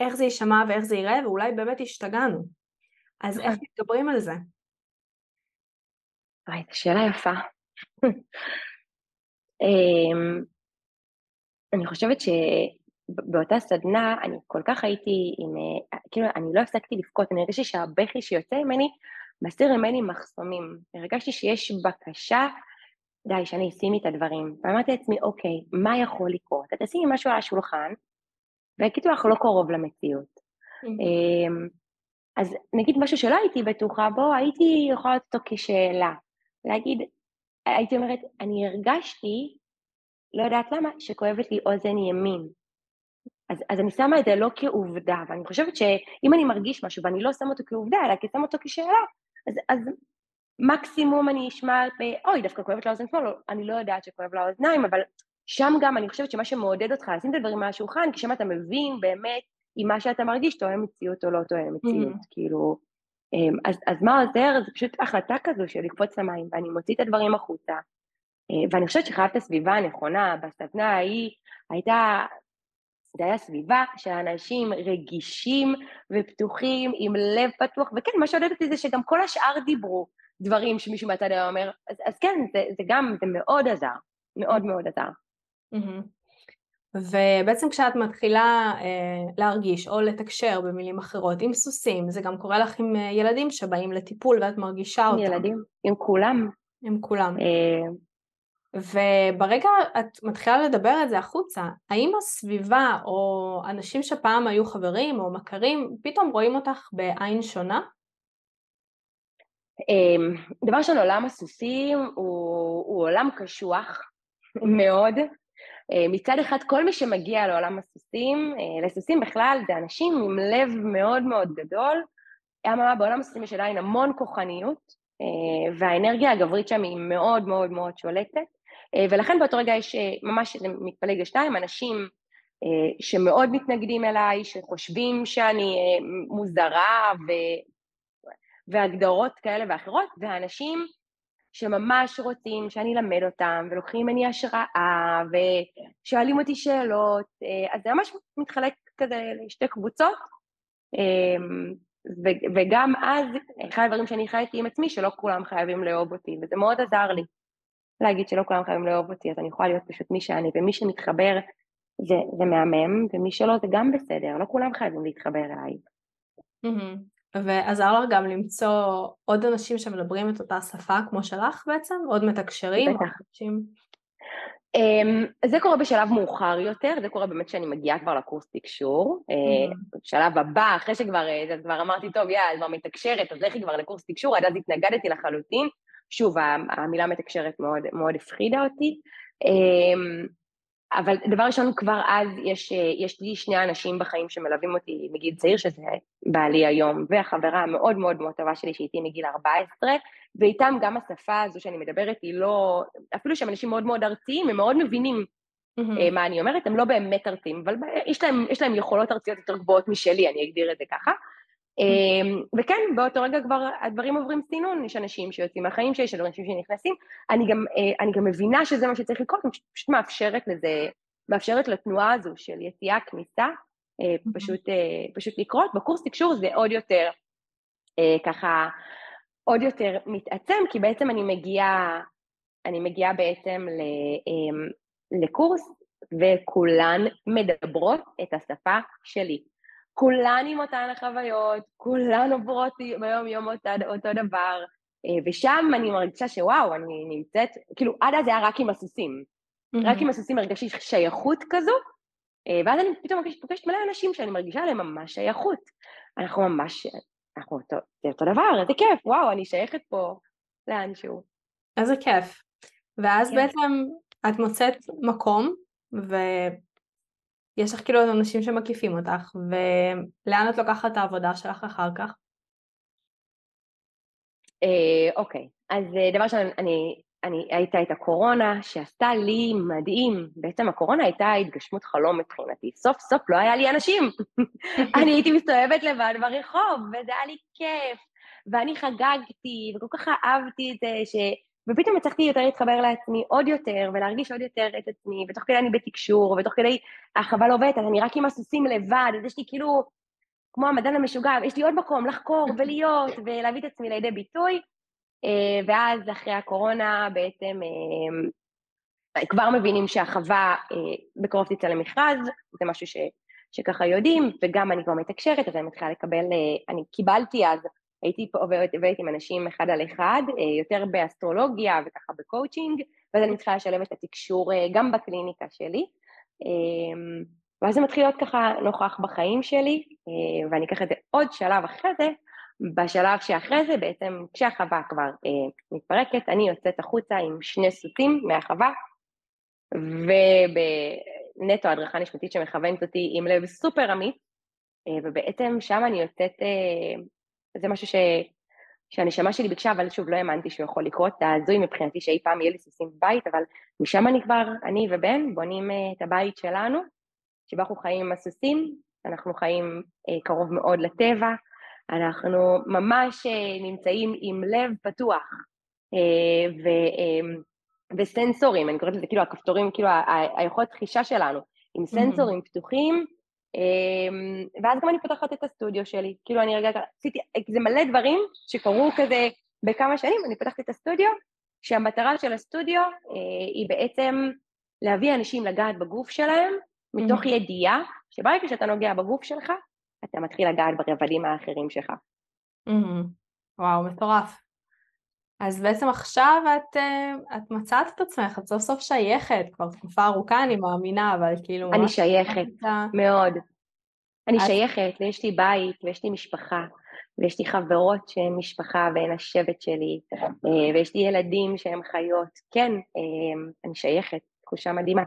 איך זה יישמע ואיך זה ייראה ואולי באמת השתגענו. אז איך נכון. מתגברים על זה? וואי, זו שאלה יפה. אמ, אני חושבת שבאותה סדנה אני כל כך הייתי עם, כאילו אני לא הפסקתי לבכות, אני הרגשתי שהבכי שיוצא ממני מסיר ממני מחסומים. הרגשתי שיש בקשה, די, שאני אשימי את הדברים. ואמרתי לעצמי, אוקיי, מה יכול לקרות? אתה תשימי משהו על השולחן, ויגידו לך לא קרוב למציאות. אמ, אז נגיד משהו שלא הייתי בטוחה בו, הייתי יכולה לתת אותו כשאלה. להגיד, הייתי אומרת, אני הרגשתי, לא יודעת למה, שכואבת לי אוזן ימין. אז, אז אני שמה את זה לא כעובדה, ואני חושבת שאם אני מרגיש משהו ואני לא שמה אותו כעובדה, אלא כי שמה אותו כשאלה, אז, אז מקסימום אני אשמע, אוי, דווקא כואבת לאוזן שמאל, אני לא יודעת שכואב לאוזניים, אבל שם גם אני חושבת שמה שמעודד אותך לשים את הדברים על השולחן, כי שם אתה מבין באמת אם מה שאתה מרגיש תואם מציאות או לא תואם מציאות, mm-hmm. כאילו, אמ, אז, אז מה עוזר? זה פשוט החלטה כזו של לקפוץ למים, ואני מוציא את הדברים החוצה, אה, ואני חושבת שחייבת את הסביבה הנכונה, בסדנה ההיא הייתה, זה היה סביבה של אנשים רגישים ופתוחים, עם לב פתוח, וכן, מה שעודד אותי זה שגם כל השאר דיברו דברים שמישהו מהצד היה אומר, אז, אז כן, זה, זה גם, זה מאוד עזר, מאוד מאוד עזר. Mm-hmm. ובעצם כשאת מתחילה אה, להרגיש או לתקשר במילים אחרות עם סוסים, זה גם קורה לך עם אה, ילדים שבאים לטיפול ואת מרגישה אותם. עם ילדים, עם כולם. עם כולם. אה... וברגע את מתחילה לדבר את זה החוצה, האם הסביבה או אנשים שפעם היו חברים או מכרים, פתאום רואים אותך בעין שונה? אמ, דבר ראשון, עולם הסוסים הוא, הוא עולם קשוח מאוד. אה, מצד אחד, כל מי שמגיע לעולם הסוסים, אה, לסוסים בכלל זה אנשים עם לב מאוד מאוד גדול. אממה, בעולם הסוסים יש עדיין המון כוחניות, אה, והאנרגיה הגברית שם היא מאוד מאוד מאוד שולטת, ולכן באותו רגע יש ממש, זה מתפלג לשתיים, אנשים שמאוד מתנגדים אליי, שחושבים שאני מוזרה ו... והגדרות כאלה ואחרות, והאנשים שממש רוצים שאני אלמד אותם, ולוקחים ממני השראה, ושואלים אותי שאלות, אה, אז זה ממש מתחלק כזה לשתי קבוצות, וגם אז, אחד הדברים שאני חייתי עם עצמי, שלא כולם חייבים לאהוב אותי, וזה מאוד עזר לי להגיד שלא כולם חייבים לאהוב אותי, אז אני יכולה להיות פשוט מי שאני, ומי שמתחבר זה, זה מהמם, ומי שלא זה גם בסדר, לא כולם חייבים להתחבר אליי. ועזר לך גם למצוא עוד אנשים שמדברים את אותה שפה כמו שלך בעצם? עוד מתקשרים? בטח. Um, זה קורה בשלב מאוחר יותר, זה קורה באמת כשאני מגיעה כבר לקורס תקשור. Mm-hmm. Uh, בשלב הבא, אחרי שכבר כבר אמרתי, טוב, יאללה, כבר מתקשרת, אז לכי כבר לקורס תקשור, עד אז התנגדתי לחלוטין. שוב, המילה מתקשרת מאוד, מאוד הפחידה אותי. Um, אבל דבר ראשון, כבר אז יש, יש לי שני אנשים בחיים שמלווים אותי מגיל צעיר, שזה בעלי היום, והחברה המאוד מאוד מאוד טובה שלי שאיתי מגיל 14, ואיתם גם השפה הזו שאני מדברת היא לא, אפילו שהם אנשים מאוד מאוד ארציים, הם מאוד מבינים mm-hmm. מה אני אומרת, הם לא באמת ארציים, אבל יש להם, יש להם יכולות ארציות יותר גבוהות משלי, אני אגדיר את זה ככה. אמ, וכן, באותו רגע כבר הדברים עוברים סינון, יש אנשים שיוצאים מהחיים שלי, יש אנשים שנכנסים, אני גם, אה, אני גם מבינה שזה מה שצריך לקרות, אני פשוט מאפשרת לזה, מאפשרת לתנועה הזו של יציאה, כניסה, אה, פשוט, אה, פשוט לקרות. בקורס תקשור זה עוד יותר, ככה, עוד יותר מתעצם, כי בעצם אני מגיעה, אני מגיעה בעצם אמ, לקורס, וכולן מדברות את השפה שלי. כולן עם אותן החוויות, כולן עוברות ביום יום אותו, אותו דבר, אה, ושם אני מרגישה שוואו, אני נמצאת, כאילו עד אז זה היה רק עם הסוסים, mm-hmm. רק עם הסוסים הרגשתי שייכות כזו, אה, ואז אני פתאום פוגשת מלא אנשים שאני מרגישה להם ממש שייכות. אנחנו ממש, אנחנו אותו, זה אותו דבר, איזה כיף, וואו, אני שייכת פה לאנשהו. איזה כיף. ואז כן. בעצם את מוצאת מקום, ו... יש לך כאילו אנשים שמקיפים אותך, ולאן את לוקחת את העבודה שלך אחר כך? אה, אוקיי, אז אה, דבר ראשון, אני, אני, הייתה את הקורונה שעשתה לי מדהים. בעצם הקורונה הייתה התגשמות חלום מבחינתי. סוף סוף לא היה לי אנשים. אני הייתי מסתובבת לבד ברחוב, וזה היה לי כיף. ואני חגגתי, וכל כך אהבתי את זה, ש... ופתאום הצלחתי יותר להתחבר לעצמי עוד יותר, ולהרגיש עוד יותר את עצמי, ותוך כדי אני בתקשור, ותוך כדי החווה לא עובדת, אני רק עם הסוסים לבד, אז יש לי כאילו, כמו המדען המשוגע, יש לי עוד מקום לחקור ולהיות, ולהביא את עצמי לידי ביטוי, אה, ואז אחרי הקורונה בעצם אה, כבר מבינים שהחווה אה, בקרוב תצא למכרז, זה משהו ש, שככה יודעים, וגם אני כבר מתקשרת, אז אני מתחילה לקבל, אני קיבלתי אז הייתי פה עובדת עם אנשים אחד על אחד, אה, יותר באסטרולוגיה וככה בקואוצ'ינג, ואז אני מתחילה לשלב את התקשור אה, גם בקליניקה שלי. אמ, ואז זה מתחיל להיות ככה נוכח בחיים שלי, אה, ואני אקח את זה עוד שלב אחרי זה, בשלב שאחרי זה בעצם כשהחווה כבר מתפרקת, אני יוצאת החוצה עם שני סוסים מהחווה, ובנטו הדרכה נשמתית שמכוונת אותי עם לב סופר אמיץ, ובעצם שם אני יוצאת, זה משהו ש... שהנשמה שלי ביקשה, אבל שוב, לא האמנתי שהוא יכול לקרות, זה הזוי מבחינתי שאי פעם יהיה לי סוסים בבית, אבל משם אני כבר, אני ובן, בונים אה, את הבית שלנו, שבו אנחנו חיים עם הסוסים, אנחנו חיים קרוב מאוד לטבע, אנחנו ממש נמצאים עם לב פתוח, ו... וסנסורים, אני קוראת לזה כאילו הכפתורים, כאילו היכולת חישה שלנו, עם סנסורים mm-hmm. פתוחים, ואז גם אני פותחת את הסטודיו שלי, כאילו אני רגע, עשיתי, זה מלא דברים שקרו כזה בכמה שנים, אני פותחת את הסטודיו, שהמטרה של הסטודיו אה, היא בעצם להביא אנשים לגעת בגוף שלהם, מתוך. ידיעה שברגע שאתה נוגע בגוף שלך, אתה מתחיל לגעת ברבדים האחרים שלך. וואו, מטורף. אז בעצם עכשיו את, אה, את מצאת את עצמך, את סוף סוף שייכת, כבר תקופה ארוכה אני מאמינה, אבל כאילו... אני שייכת, מאוד. אני את... שייכת, ויש לי בית, ויש לי משפחה, ויש לי חברות שהן משפחה והן השבט שלי, אה, ויש לי ילדים שהם חיות. כן, אה, אני שייכת, תחושה מדהימה.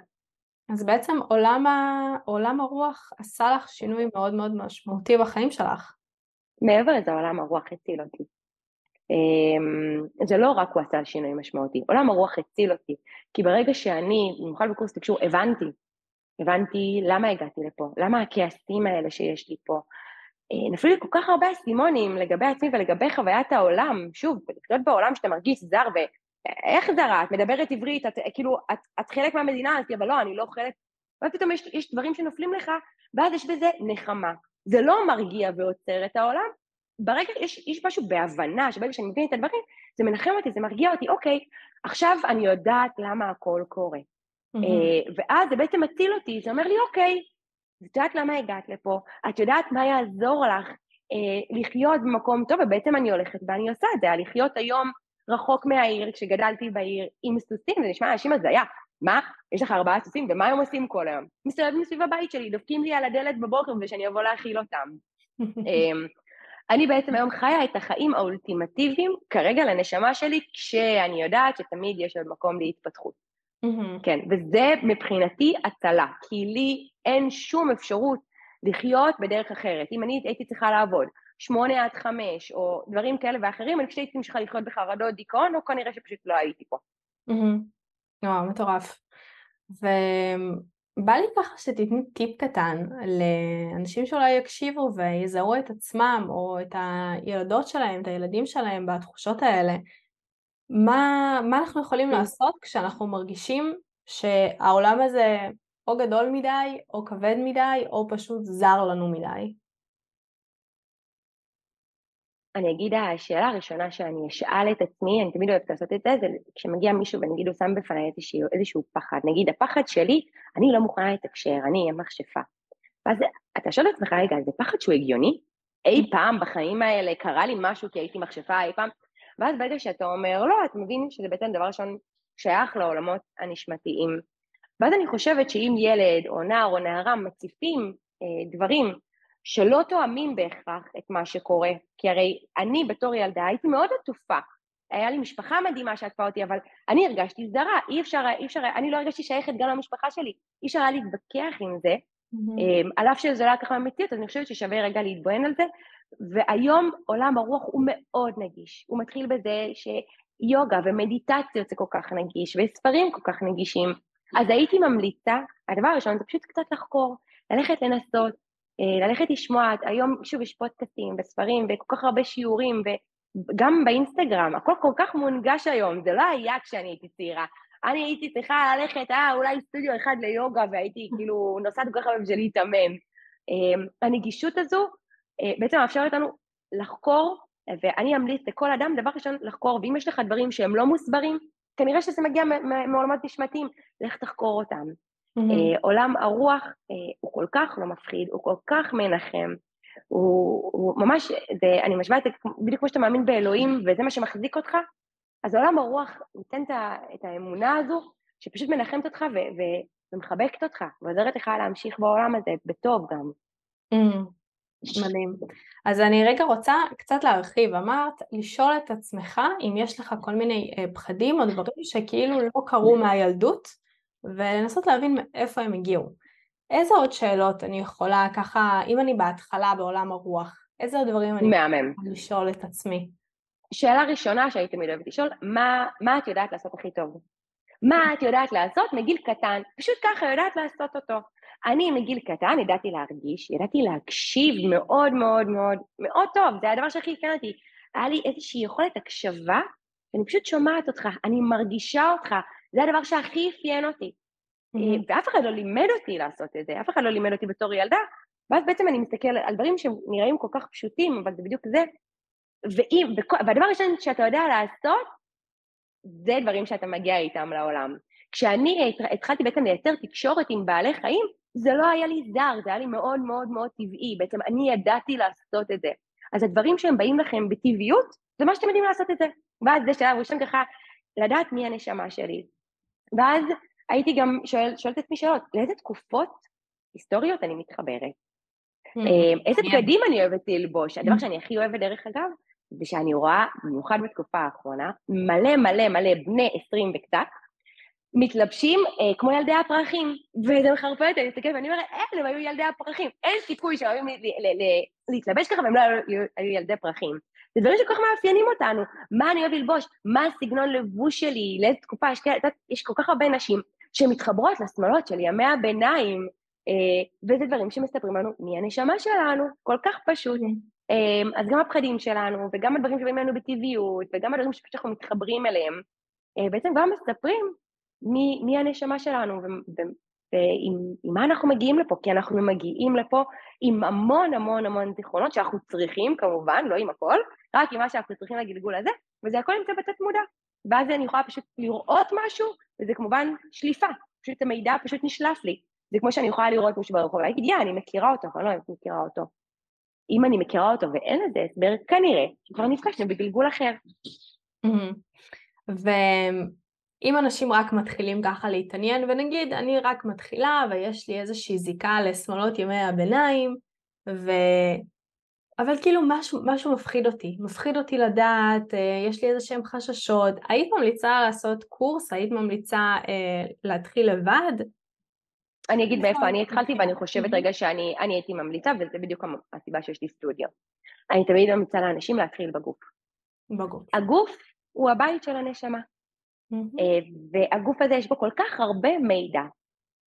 אז בעצם עולם, ה... עולם הרוח עשה לך שינוי מאוד מאוד משמעותי בחיים שלך. מעבר לזה, עולם הרוח הציל אותי. אמ, זה לא רק הוא עשה שינוי משמעותי, עולם הרוח הציל אותי, כי ברגע שאני, במיוחד בקורס תקשור, הבנתי, הבנתי למה הגעתי לפה, למה הכעסים האלה שיש לי פה, אה, נפלו לי כל כך הרבה אסימונים לגבי עצמי ולגבי חוויית העולם, שוב, לחיות בעולם שאתה מרגיש זר, ואיך זרה, את מדברת עברית, את כאילו, את, את חלק מהמדינה, אז אבל לא, אני לא חלק, ואז פתאום יש, יש דברים שנופלים לך, ואז יש בזה נחמה. זה לא מרגיע ועוצר את העולם, ברגע, יש, יש משהו בהבנה, שברגע שאני מבין את הדברים, זה מנחם אותי, זה מרגיע אותי, אוקיי, עכשיו אני יודעת למה הכל קורה. Mm-hmm. ואז זה בעצם מציל אותי, זה אומר לי, אוקיי, את יודעת למה הגעת לפה, את יודעת מה יעזור לך אה, לחיות במקום טוב, ובעצם אני הולכת ואני עושה את זה, לחיות היום רחוק מהעיר, כשגדלתי בעיר עם סוסים, זה נשמע לאנשים הזיה, מה, יש לך ארבעה סוסים, ומה הם עושים כל היום? מסתובבים סביב הבית שלי, דופקים לי על הדלת בבוקר ושאני אבוא להאכיל אותם. אני בעצם היום חיה את החיים האולטימטיביים כרגע לנשמה שלי, כשאני יודעת שתמיד יש עוד מקום להתפתחות. Mm-hmm. כן, וזה מבחינתי הצלה, כי לי אין שום אפשרות לחיות בדרך אחרת. אם אני הייתי צריכה לעבוד שמונה עד חמש, או דברים כאלה ואחרים, אני פשוט הייתי ממשיכה לחיות בחרדות דיכאון, או כנראה שפשוט לא הייתי פה. Mm-hmm. וואו, מטורף. ו... בא לי ככה שתתני טיפ קטן לאנשים שאולי יקשיבו ויזהו את עצמם או את הילדות שלהם, את הילדים שלהם בתחושות האלה. מה, מה אנחנו יכולים כן. לעשות כשאנחנו מרגישים שהעולם הזה או גדול מדי, או כבד מדי, או פשוט זר לנו מדי? אני אגיד, השאלה הראשונה שאני אשאל את עצמי, אני תמיד אוהבת לעשות את זה, זה כשמגיע מישהו ונגיד הוא שם בפניי איזשהו, איזשהו פחד, נגיד הפחד שלי, אני לא מוכנה לתקשר, אני אהיה מכשפה. ואז אתה שואל את עצמך, רגע, זה פחד שהוא הגיוני? אי פעם בחיים האלה קרה לי משהו כי הייתי מכשפה אי פעם? ואז ברגע שאתה אומר, לא, את מבין שזה בעצם דבר ראשון שייך לעולמות הנשמתיים. ואז אני חושבת שאם ילד או נער או נערה מציפים אה, דברים שלא תואמים בהכרח את מה שקורה, כי הרי אני בתור ילדה הייתי מאוד עטופה, היה לי משפחה מדהימה שעטפה אותי, אבל אני הרגשתי זרה, אי אפשר, אי אפשר, אני לא הרגשתי שייכת גם למשפחה שלי, אי אפשר היה להתווכח עם זה, mm-hmm. על אף שזה לא היה ככה אז אני חושבת ששווה רגע להתבונן על זה, והיום עולם הרוח הוא מאוד נגיש, הוא מתחיל בזה שיוגה ומדיטציות זה כל כך נגיש, וספרים כל כך נגישים, אז הייתי ממליצה, הדבר הראשון זה פשוט קצת לחקור, ללכת לנסות, ללכת לשמוע, היום שוב יש פודקאסטים וספרים וכל כך הרבה שיעורים וגם באינסטגרם, הכל כל כך מונגש היום, זה לא היה כשאני הייתי צעירה. אני הייתי צריכה ללכת, אה, אולי סטודיו אחד ליוגה והייתי כאילו נוסעת כל כך הרבה בשביל להתאמן. אה, הנגישות הזו אה, בעצם מאפשרת לנו לחקור, ואני אמליץ לכל אדם, דבר ראשון, לחקור, ואם יש לך דברים שהם לא מוסברים, כנראה שזה מגיע מעולמות נשמתיים, לך תחקור אותם. Mm-hmm. עולם הרוח אה, הוא כל כך לא מפחיד, הוא כל כך מנחם, הוא, הוא ממש, זה, אני משווה את זה בדיוק כמו שאתה מאמין באלוהים וזה מה שמחזיק אותך, אז עולם הרוח נותן את האמונה הזו שפשוט מנחמת אותך ו, ו, ומחבקת אותך ועוזרת לך להמשיך בעולם הזה בטוב גם. Mm, מדהים. אז אני רגע רוצה קצת להרחיב, אמרת לשאול את עצמך אם יש לך כל מיני אה, פחדים או דברים שכאילו לא קרו מהילדות ולנסות להבין מאיפה הם הגיעו. איזה עוד שאלות אני יכולה ככה, אם אני בהתחלה בעולם הרוח, איזה עוד דברים אני מהמם. יכולה לשאול את עצמי? שאלה ראשונה שהייתי תמיד אוהבת לשאול, מה, מה את יודעת לעשות הכי טוב? מה את יודעת לעשות מגיל קטן? פשוט ככה יודעת לעשות אותו. אני מגיל קטן ידעתי להרגיש, ידעתי להקשיב מאוד מאוד מאוד מאוד טוב, זה הדבר שהכי עדכן אותי. היה לי איזושהי יכולת הקשבה, אני פשוט שומעת אותך, אני מרגישה אותך, זה הדבר שהכי אפיין אותי. Mm-hmm. ואף אחד לא לימד אותי לעשות את זה, אף אחד לא לימד אותי בתור ילדה, ואז בעצם אני מסתכל על דברים שנראים כל כך פשוטים, אבל זה בדיוק זה. ואם, והדבר הראשון שאתה יודע לעשות, זה דברים שאתה מגיע איתם לעולם. כשאני התחלתי בעצם לייצר תקשורת עם בעלי חיים, זה לא היה לי זר, זה היה לי מאוד מאוד מאוד טבעי, בעצם אני ידעתי לעשות את זה. אז הדברים שהם באים לכם בטבעיות, זה מה שאתם יודעים לעשות את זה. ואז זה שלב ראשון ככה, לדעת מי הנשמה שלי. ואז הייתי גם שואל, שואלת את עצמי שאלות, לאיזה תקופות היסטוריות אני מתחברת? Mm, איזה בגדים אני אוהבת ללבוש? הדבר mm. שאני הכי אוהבת דרך אגב, זה שאני רואה, במיוחד בתקופה האחרונה, מלא מלא מלא בני עשרים וקצת, מתלבשים אה, כמו ילדי הפרחים, וזה מחרפן אותי, אני מסתכלת ואני אומרת, אין, הם היו ילדי הפרחים, אין סיכוי שהם היו להתלבש ככה והם לא היו, היו ילדי פרחים. זה דברים שכל כך מאפיינים אותנו, מה אני אוהב ללבוש, מה הסגנון לבוש שלי, לאיזה תקופה, יש, יש כל כך הרבה נשים שמתחברות לשמאלות של ימי הביניים, אה, וזה דברים שמספרים לנו מי הנשמה שלנו, כל כך פשוט. אה, אז גם הפחדים שלנו, וגם הדברים שבאים לנו בטבעיות, וגם הדברים שאנחנו מתחברים אליהם, אה, בעצם גם מספרים מי, מי הנשמה שלנו ועם מה אנחנו מגיעים לפה, כי אנחנו מגיעים לפה עם המון המון המון זיכרונות שאנחנו צריכים כמובן, לא עם הכל, רק עם מה שאנחנו צריכים לגלגול הזה, וזה הכל נמצא בתת מודע. ואז אני יכולה פשוט לראות משהו, וזה כמובן שליפה, פשוט המידע פשוט נשלף לי. זה כמו שאני יכולה לראות מישהו ברחוב ולהגיד, יא, אני מכירה אותו, אבל לא אני מכירה אותו. אם אני מכירה אותו ואין לזה הסבר, כנראה שכבר נפגשנו בגלגול אחר. ואם אנשים רק מתחילים ככה להתעניין, ונגיד אני רק מתחילה ויש לי איזושהי זיקה לשמאלות ימי הביניים, ו... אבל כאילו משהו, משהו מפחיד אותי, מפחיד אותי לדעת, אה, יש לי איזה שהם חששות. היית ממליצה לעשות קורס? היית ממליצה אה, להתחיל לבד? אני אגיד מאיפה אני התחלתי ואני חושבת רגע שאני הייתי ממליצה וזה בדיוק הסיבה שיש לי סטודיו. אני תמיד ממליצה לאנשים להתחיל בגוף. בגוף. הגוף הוא הבית של הנשמה. אה, והגוף הזה יש בו כל כך הרבה מידע.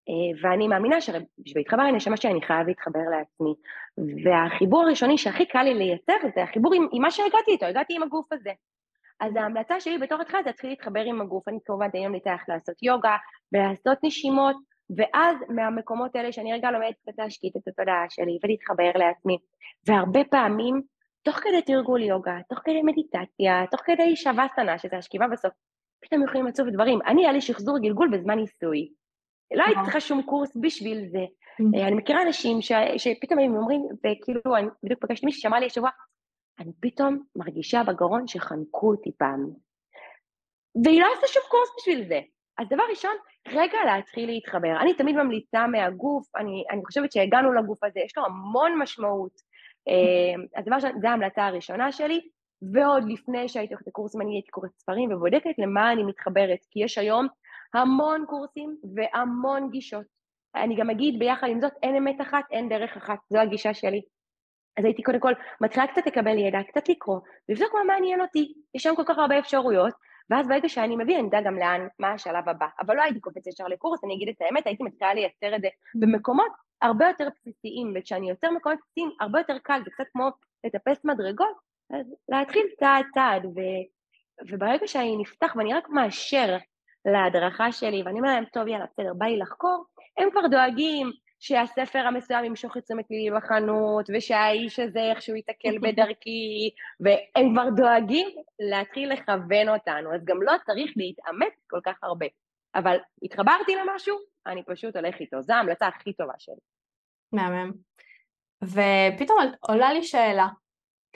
אה, ואני מאמינה שבשביל להתחבר לנשמה שלי אני חייב להתחבר לעצמי. והחיבור הראשוני שהכי קל לי לייצר זה החיבור עם, עם מה שהגעתי איתו, הגעתי עם הגוף הזה. אז ההמלצה שלי בתור התחלה זה להתחיל להתחבר עם הגוף, אני כמובן תמיד ממליצה איך לעשות יוגה ולעשות נשימות, ואז מהמקומות האלה שאני רגע לומדת קצת להשקיט את התודעה שלי ולהתחבר לעצמי, והרבה פעמים תוך כדי תרגול יוגה, תוך כדי מדיטציה, תוך כדי שווסנה, שזה השכיבה בסוף, פתאום יכולים לצוף דברים. אני, היה לי שחזור גלגול בזמן ניסוי. לא הייתי צריכה שום קורס בשביל זה. Mm. אני מכירה אנשים ש... שפתאום הם אומרים, וכאילו, אני בדיוק פגשתי מישהי שאמרה לי השבוע, אני פתאום מרגישה בגרון שחנקו אותי פעם. והיא לא עושה שום קורס בשביל זה. אז דבר ראשון, רגע להתחיל להתחבר. אני תמיד ממליצה מהגוף, אני, אני חושבת שהגענו לגוף הזה, יש לו המון משמעות. אה, אז דבר ראשון, זו ההמלצה הראשונה שלי, ועוד לפני שהייתי הולכת לקורסים אני הייתי קוראת ספרים ובודקת למה אני מתחברת, כי יש היום המון קורסים והמון גישות. אני גם אגיד ביחד עם זאת, אין אמת אחת, אין דרך אחת, זו הגישה שלי. אז הייתי קודם כל מתחילה קצת לקבל ידע, קצת לקרוא, לבדוק מה מעניין אותי, יש שם כל כך הרבה אפשרויות, ואז ברגע שאני מביא אני אדע גם לאן, מה השלב הבא. אבל לא הייתי קופצת ישר לקורס, אני אגיד את האמת, הייתי מתחילה לייצר את זה במקומות הרבה יותר בסיסיים, וכשאני יוצר מקומות בסיסיים, הרבה יותר קל, זה קצת כמו לטפס מדרגות, אז להתחיל צעד צעד, ו... וברגע שאני נפתח ואני רק מאשר להדרכה שלי, ואני אומר להם, טוב, יאללה, בסדר, בא לי לחקור, הם כבר דואגים שהספר המסוים ימשוך את תשומת ליבי בחנות, ושהאיש הזה איכשהו ייתקל בדרכי, והם כבר דואגים להתחיל לכוון אותנו, אז גם לא צריך להתאמץ כל כך הרבה. אבל התחברתי למשהו, אני פשוט הולך איתו, זו ההמלצה הכי טובה שלי. מהמם. ופתאום עולה לי שאלה,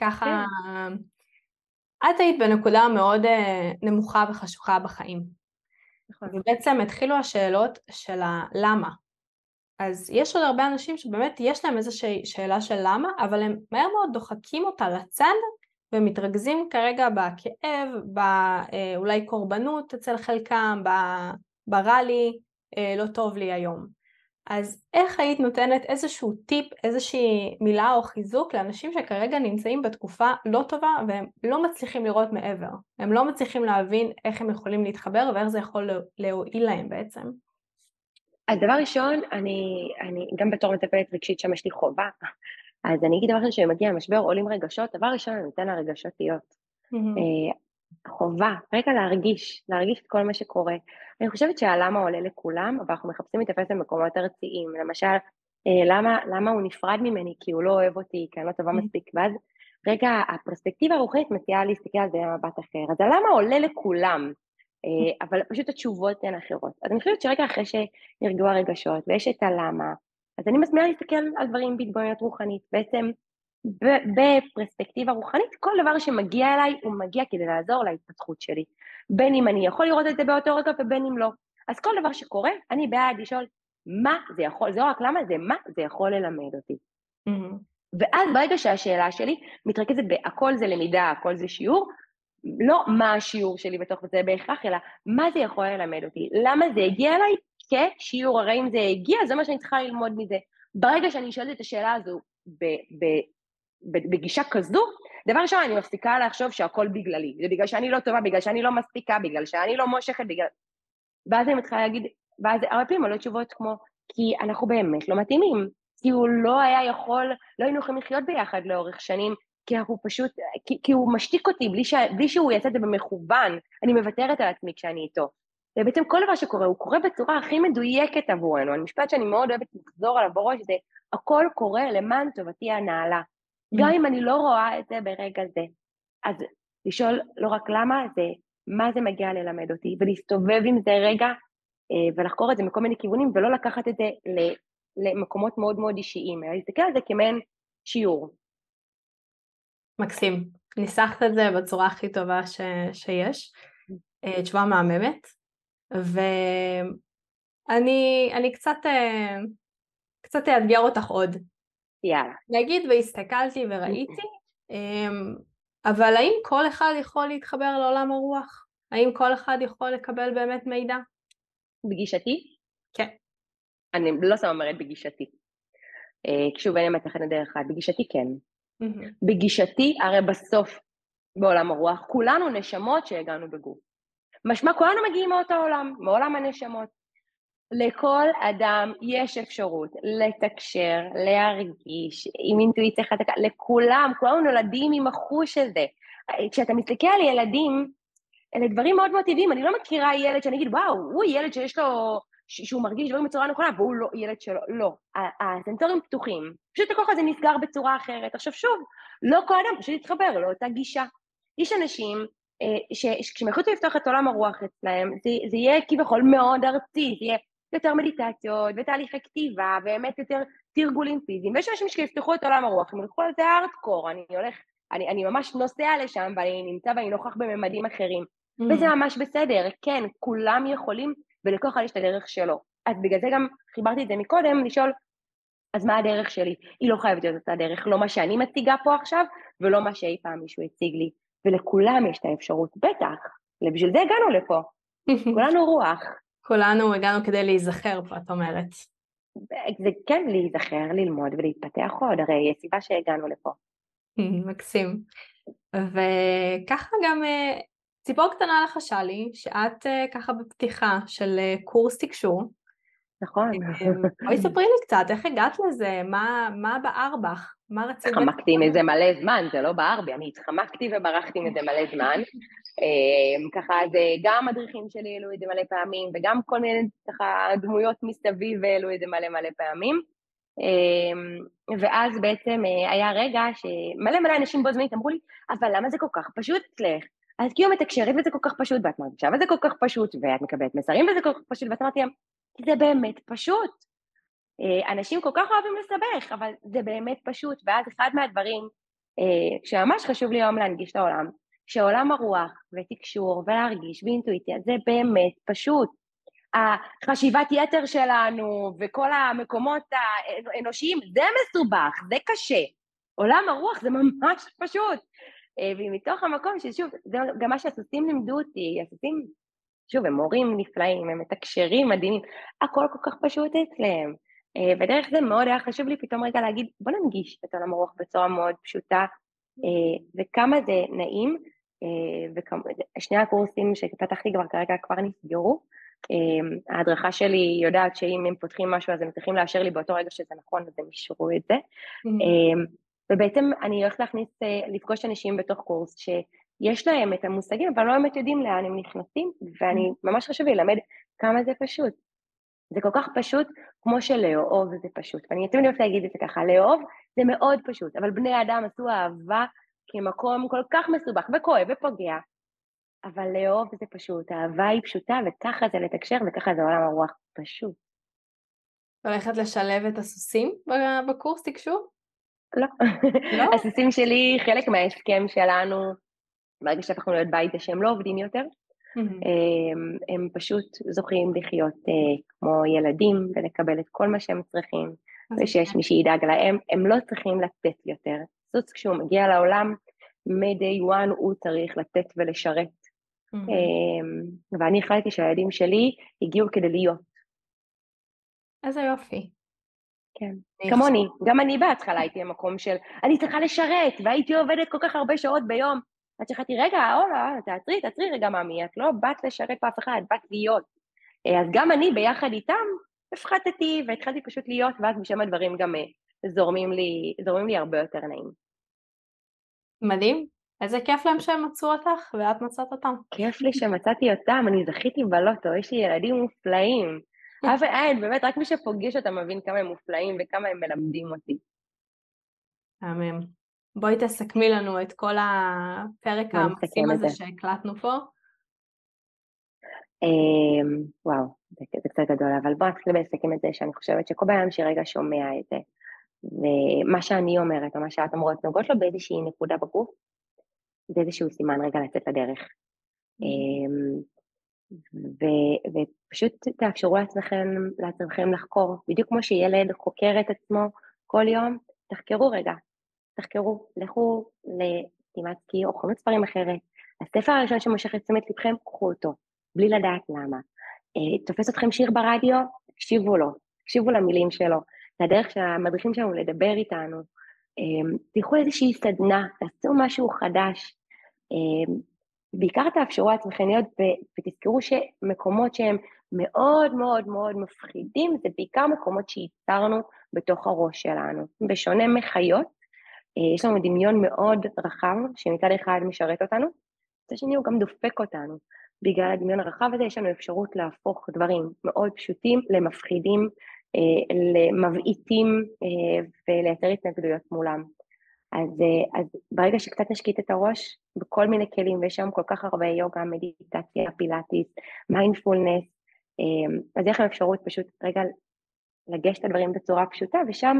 ככה, כן. את היית בנקודה מאוד אה, נמוכה וחשוכה בחיים. נכון. ובעצם התחילו השאלות של הלמה. אז יש עוד הרבה אנשים שבאמת יש להם איזושהי שאלה של למה, אבל הם מהר מאוד דוחקים אותה לצד ומתרכזים כרגע בכאב, באולי אה, קורבנות אצל חלקם, ברע לי, אה, לא טוב לי היום. אז איך היית נותנת איזשהו טיפ, איזושהי מילה או חיזוק לאנשים שכרגע נמצאים בתקופה לא טובה והם לא מצליחים לראות מעבר, הם לא מצליחים להבין איך הם יכולים להתחבר ואיך זה יכול להועיל להם בעצם? אז דבר ראשון, אני, אני גם בתור מטפלת רגשית שם יש לי חובה, אז אני אגיד דבר ראשון שמגיע למשבר עולים רגשות, דבר ראשון אני נותן לרגשות להיות. Mm-hmm. חובה, רגע להרגיש, להרגיש את כל מה שקורה. אני חושבת שהלמה עולה לכולם, אבל אנחנו מחפשים להתאפס במקומות ארציים. למשל, אה, למה, למה הוא נפרד ממני? כי הוא לא אוהב אותי, כי אני לא טובה mm-hmm. מספיק. ואז רגע, הפרספקטיבה הרוחנית מציעה להסתכל על זה במבט אחר. אז הלמה עולה לכולם, אה, אבל פשוט התשובות הן אחרות. אז אני חושבת שרגע אחרי שנרגעו הרגשות ויש את הלמה, אז אני מזמינה להסתכל על דברים בהתבוננות רוחנית. בעצם בפרספקטיבה רוחנית, כל דבר שמגיע אליי הוא מגיע כדי לעזור להתפתחות שלי. בין אם אני יכול לראות את זה באותו רגע ובין אם לא. אז כל דבר שקורה, אני בעד לשאול מה זה יכול, זה לא רק למה, זה מה זה יכול ללמד אותי. Mm-hmm. ואז ברגע שהשאלה שלי מתרכזת בהכל זה למידה, הכל זה שיעור, לא מה השיעור שלי בתוך זה בהכרח, אלא מה זה יכול ללמד אותי, למה זה הגיע אליי כשיעור, הרי אם זה הגיע, זה מה שאני צריכה ללמוד מזה. ברגע שאני שואלת את השאלה הזו בגישה כזו, דבר ראשון, אני מפסיקה לחשוב שהכל בגללי. זה בגלל שאני לא טובה, בגלל שאני לא מספיקה, בגלל שאני לא מושכת, בגלל... ואז אני מתחילה להגיד, ואז הרבה פעמים עולות תשובות כמו, כי אנחנו באמת לא מתאימים. כי הוא לא היה יכול, לא היינו יכולים לחיות ביחד לאורך שנים, כי אנחנו פשוט, כי, כי הוא משתיק אותי בלי, ש, בלי שהוא יעשה את זה במכוון, אני מוותרת על עצמי כשאני איתו. ובעצם כל דבר שקורה, הוא קורה בצורה הכי מדויקת עבורנו. המשפט שאני מאוד אוהבת לחזור עליו בראש זה, הכל קורה למען טובתי הנעלה. גם אם אני לא רואה את זה ברגע זה. אז לשאול לא רק למה, זה מה זה מגיע ללמד אותי, ולהסתובב עם זה רגע אה, ולחקור את זה מכל מיני כיוונים, ולא לקחת את זה למקומות מאוד מאוד אישיים, אלא להסתכל על זה כמעין שיעור. מקסים. ניסחת את זה בצורה הכי טובה ש... שיש. אה, תשובה מהממת. ואני קצת, אה, קצת אאתגר אותך עוד. יאללה. נגיד והסתכלתי וראיתי, אמ, אבל האם כל אחד יכול להתחבר לעולם הרוח? האם כל אחד יכול לקבל באמת מידע? בגישתי? כן. אני לא סתם אומרת בגישתי. אה, כשוב, אין אמת אחת דרך אחת. בגישתי כן. בגישתי, הרי בסוף בעולם הרוח, כולנו נשמות שהגענו בגוף. משמע כולנו מגיעים מאותו עולם, מעולם הנשמות. לכל אדם יש אפשרות לתקשר, להרגיש, עם אינטואיציה חזקה, לכולם, כולנו נולדים עם החוש הזה. כשאתה מסתכל על ילדים, אלה דברים מאוד מאוד טבעיים, אני לא מכירה ילד שאני אגיד, וואו, הוא ילד שיש לו, שהוא מרגיש דברים בצורה נכונה, והוא לא ילד שלו, לא. הסנטורים פתוחים, פשוט הכוח הזה נסגר בצורה אחרת. עכשיו שוב, לא כל אדם פשוט יתחבר לאותה גישה. יש אנשים אה, שכשהם יחליטו לפתוח את עולם הרוח אצלהם, זה, זה יהיה כביכול מאוד ארצי, זה יהיה יותר מדיטציות ותהליכי כתיבה, באמת יותר תרגולים פיזיים, ויש אנשים שיפתחו את עולם הרוח, הם ילכו על זה הארדקור, אני הולך, אני, אני ממש נוסע לשם ואני נמצא ואני נוכח בממדים אחרים, mm. וזה ממש בסדר, כן, כולם יכולים, ולכל אחד יש את הדרך שלו. אז בגלל זה גם חיברתי את זה מקודם, לשאול, אז מה הדרך שלי? היא לא חייבת להיות אותה דרך, לא מה שאני מציגה פה עכשיו, ולא מה שאי פעם מישהו הציג לי. ולכולם יש את האפשרות, בטח, בשביל זה הגענו לפה. כולנו רוח. כולנו הגענו כדי להיזכר פה, את אומרת. זה כן להיזכר, ללמוד ולהתפתח עוד, הרי יש סיבה שהגענו לפה. מקסים. וככה גם אה, ציפור קטנה לחשה לי, שאת אה, ככה בפתיחה של אה, קורס תקשור. נכון. בואי ספרי לי קצת, איך הגעת לזה? מה, מה בער בך? מה רצית? התחמקתי מזה מלא זמן, זה לא בער בי, אני התחמקתי וברחתי מזה מלא זמן. אמ, ככה, זה גם המדריכים שלי העלו את זה מלא פעמים, וגם כל מיני ככה דמויות מסביב העלו את זה מלא מלא פעמים. אמ, ואז בעצם אה, היה רגע שמלא מלא אנשים בו זמנית אמרו לי, אבל למה זה כל כך פשוט אצלך? אז כאילו מתקשרת וזה כל כך פשוט, ואת מרגישה וזה כל כך פשוט, ואת מקבלת מסרים וזה כל כך פשוט, ואת אמרתי להם, זה באמת פשוט. אה, אנשים כל כך אוהבים לסבך, אבל זה באמת פשוט. ואז אחד מהדברים אה, שממש חשוב לי היום להנגיש לעולם, שעולם הרוח ותקשור ולהרגיש ואינטואיציה זה באמת פשוט. החשיבת יתר שלנו וכל המקומות האנושיים, זה מסובך, זה קשה. עולם הרוח זה ממש פשוט. אה, ומתוך המקום ששוב, זה גם מה שהסוסים לימדו אותי, הסוסים, שוב, הם מורים נפלאים, הם מתקשרים מדהימים, הכל כל כך פשוט אצלם. אה, ודרך זה מאוד היה חשוב לי פתאום רגע להגיד, בוא ננגיש את עולם הרוח בצורה מאוד פשוטה, אה, וכמה זה נעים, ושני הקורסים שפתחתי כבר כרגע כבר נסגרו. ההדרכה שלי יודעת שאם הם פותחים משהו אז הם צריכים לאשר לי באותו רגע שזה נכון, אז הם אישרו את זה. ובעצם אני הולכת להכניס, אה, לפגוש אנשים בתוך קורס שיש להם את המושגים, אבל לא באמת יודעים לאן הם נכנסים, ואני, mm. ממש חשוב לי ללמד כמה זה פשוט. זה כל כך פשוט כמו שלאהוב זה פשוט. ואני תמיד אוהבת להגיד את זה ככה, לאהוב זה מאוד פשוט, אבל בני האדם עשו אהבה כמקום כל כך מסובך וכואב ופוגע, אבל לאהוב זה פשוט, אהבה היא פשוטה וככה זה לתקשר וככה זה עולם הרוח פשוט. הולכת לשלב את הסוסים בקורס תקשור? לא. לא? הסוסים שלי, חלק מההסכם שלנו, ברגע שהפכנו להיות בית שהם לא עובדים יותר, הם, הם פשוט זוכים לחיות uh, כמו ילדים ולקבל את כל מה שהם צריכים, ושיש מי שידאג להם, הם לא צריכים לתת יותר. סוס כשהוא מגיע לעולם, מ-day one הוא צריך לתת ולשרת. Um, ואני החלטתי שהילדים שלי הגיעו כדי להיות. איזה יופי. כן, כמוני, גם אני בהתחלה הייתי במקום של אני צריכה לשרת, והייתי עובדת כל כך הרבה שעות ביום. עד שהחלטתי, רגע, אולה, תעצרי, תעצרי רגע, מאמי, את לא באת לשרת פה אף אחד, את באת להיות. אה, אז גם אני ביחד איתם הפחתתי והתחלתי פשוט להיות, ואז משם הדברים גם אה, זורמים לי, זורמים לי הרבה יותר נעים. מדהים. איזה כיף להם שהם מצאו אותך ואת מצאת אותם. כיף לי שמצאתי אותם, אני זכיתי בלוטו, יש לי ילדים מופלאים. אף אין, באמת, רק מי שפוגש אותם מבין כמה הם מופלאים וכמה הם מלמדים אותי. מהמם. בואי תסכמי לנו את כל הפרק המקסים הזה שהקלטנו פה. אמ, וואו, זה, זה קצת גדול, אבל בואו נתחיל לסכם את זה שאני חושבת שכל בן אדם שרגע שומע את זה, ומה שאני אומרת או מה שאת אומרות נוגעות לו באיזושהי נקודה בגוף, זה איזשהו סימן רגע לצאת לדרך. אמ, ו- ופשוט תאפשרו לעצמכם, לעצמכם לחקור, בדיוק כמו שילד חוקר את עצמו כל יום, תחקרו רגע, תחקרו, לכו לטימצקי או חנות ספרים אחרת, הספר הראשון שמושך את תשומת לבכם, קחו אותו, בלי לדעת למה. אה, תופס אתכם שיר ברדיו, תקשיבו לו, תקשיבו למילים שלו, זה הדרך שהמדריכים שלנו לדבר איתנו. אה, תלכו איזושהי סדנה, תעשו משהו חדש. אה, בעיקר תאפשרו לעצמכם להיות, ותזכרו שמקומות שהם מאוד מאוד מאוד מפחידים, זה בעיקר מקומות שייצרנו בתוך הראש שלנו. בשונה מחיות, יש לנו דמיון מאוד רחב, שמצד אחד משרת אותנו, מצד שני הוא גם דופק אותנו. בגלל הדמיון הרחב הזה יש לנו אפשרות להפוך דברים מאוד פשוטים למפחידים, אה, למבעיטים אה, ולייצר התנגדויות מולם. אז, אה, אז ברגע שקצת נשקיט את הראש בכל מיני כלים, ויש היום כל כך הרבה יוגה, מדיטציה, פילאטיס, מיינדפולנס, אה, אז יש לכם אפשרות פשוט רגע לגשת את הדברים בצורה פשוטה, ושם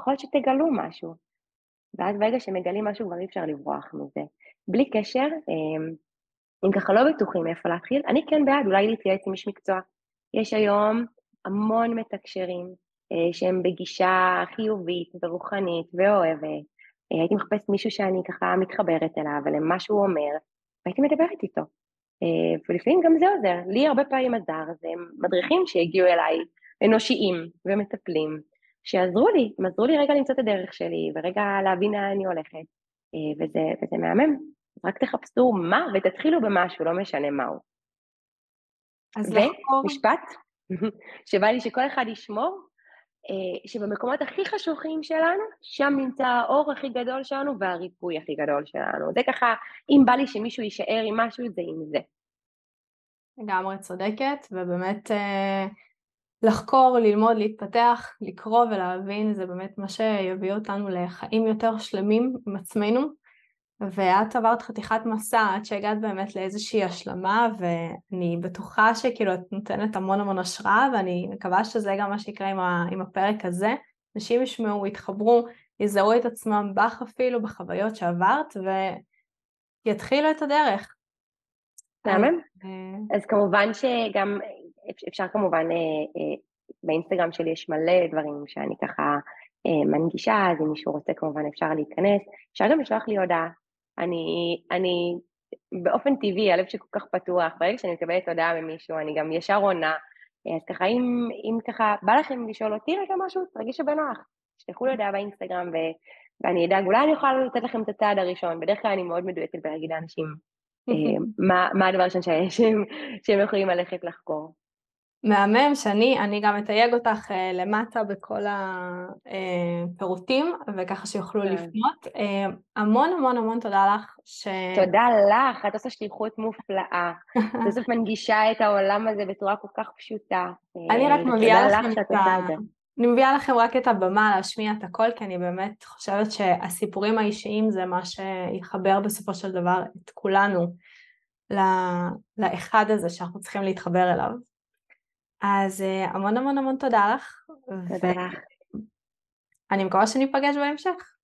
יכול להיות שתגלו משהו. ואז ברגע שמגלים משהו כבר אי אפשר לברוח מזה. בלי קשר, אה, אם ככה לא בטוחים איפה להתחיל, אני כן בעד אולי להתייעץ עם איש מקצוע. יש היום המון מתקשרים שהם בגישה חיובית ורוחנית ואוהבת, אה, הייתי מחפשת מישהו שאני ככה מתחברת אליו, ולמה שהוא אומר, והייתי מדברת איתו. אה, ולפעמים גם זה עוזר. לי הרבה פעמים עזר, זה מדריכים שהגיעו אליי, אנושיים ומטפלים, שעזרו לי, הם עזרו לי רגע למצוא את הדרך שלי, ורגע להבין לאן אני הולכת, אה, וזה, וזה מהמם. רק תחפשו מה ותתחילו במשהו, לא משנה מהו. אז ומשפט שבא לי שכל אחד ישמור, אה, שבמקומות הכי חשוכים שלנו, שם נמצא האור הכי גדול שלנו והריפוי הכי גדול שלנו. זה ככה, אם בא לי שמישהו יישאר עם משהו, זה עם זה. לגמרי צודקת, ובאמת אה, לחקור, ללמוד, להתפתח, לקרוא ולהבין, זה באמת מה שיביא אותנו לחיים יותר שלמים עם עצמנו. ואת עברת חתיכת מסע עד שהגעת באמת לאיזושהי השלמה ואני בטוחה שכאילו את נותנת המון המון השראה ואני מקווה שזה גם מה שיקרה עם, ה, עם הפרק הזה. אנשים ישמעו, יתחברו, יזהו את עצמם בך אפילו בחוויות שעברת ויתחילו את הדרך. אז, אה, אז כמובן שגם אפשר כמובן, באינסטגרם שלי יש מלא דברים שאני ככה מנגישה, אז אם מישהו רוצה כמובן אפשר להיכנס. אפשר גם לשלוח לי הודעה. אני, אני באופן טבעי, הלב שכל כך פתוח, ברגע שאני מקבלת הודעה ממישהו, אני גם ישר עונה. אז ככה, אם, אם ככה בא לכם לשאול אותי רגע משהו, תרגישו בנוח. תשלחו לי הודעה באינסטגרם ו, ואני אדאג, אולי אני אוכל לתת לכם את הצעד הראשון. בדרך כלל אני מאוד מדויקת בלהגיד לאנשים מה, מה הדבר שהם, שהם יכולים ללכת לחקור. מהמם, שני, אני גם אתייג אותך uh, למטה בכל הפירוטים, וככה שיוכלו כן. לפנות. Uh, המון המון המון תודה לך. ש... תודה לך, את עושה שליחות מופלאה. בסוף מנגישה את העולם הזה בצורה כל כך פשוטה. אני רק מביאה לכם את ה... אני מביאה לכם רק את הבמה להשמיע את הכל, כי אני באמת חושבת שהסיפורים האישיים זה מה שיחבר בסופו של דבר את כולנו לא... לאחד הזה שאנחנו צריכים להתחבר אליו. אז אה, המון המון המון תודה לך. תודה לך. אני מקווה שניפגש בהמשך.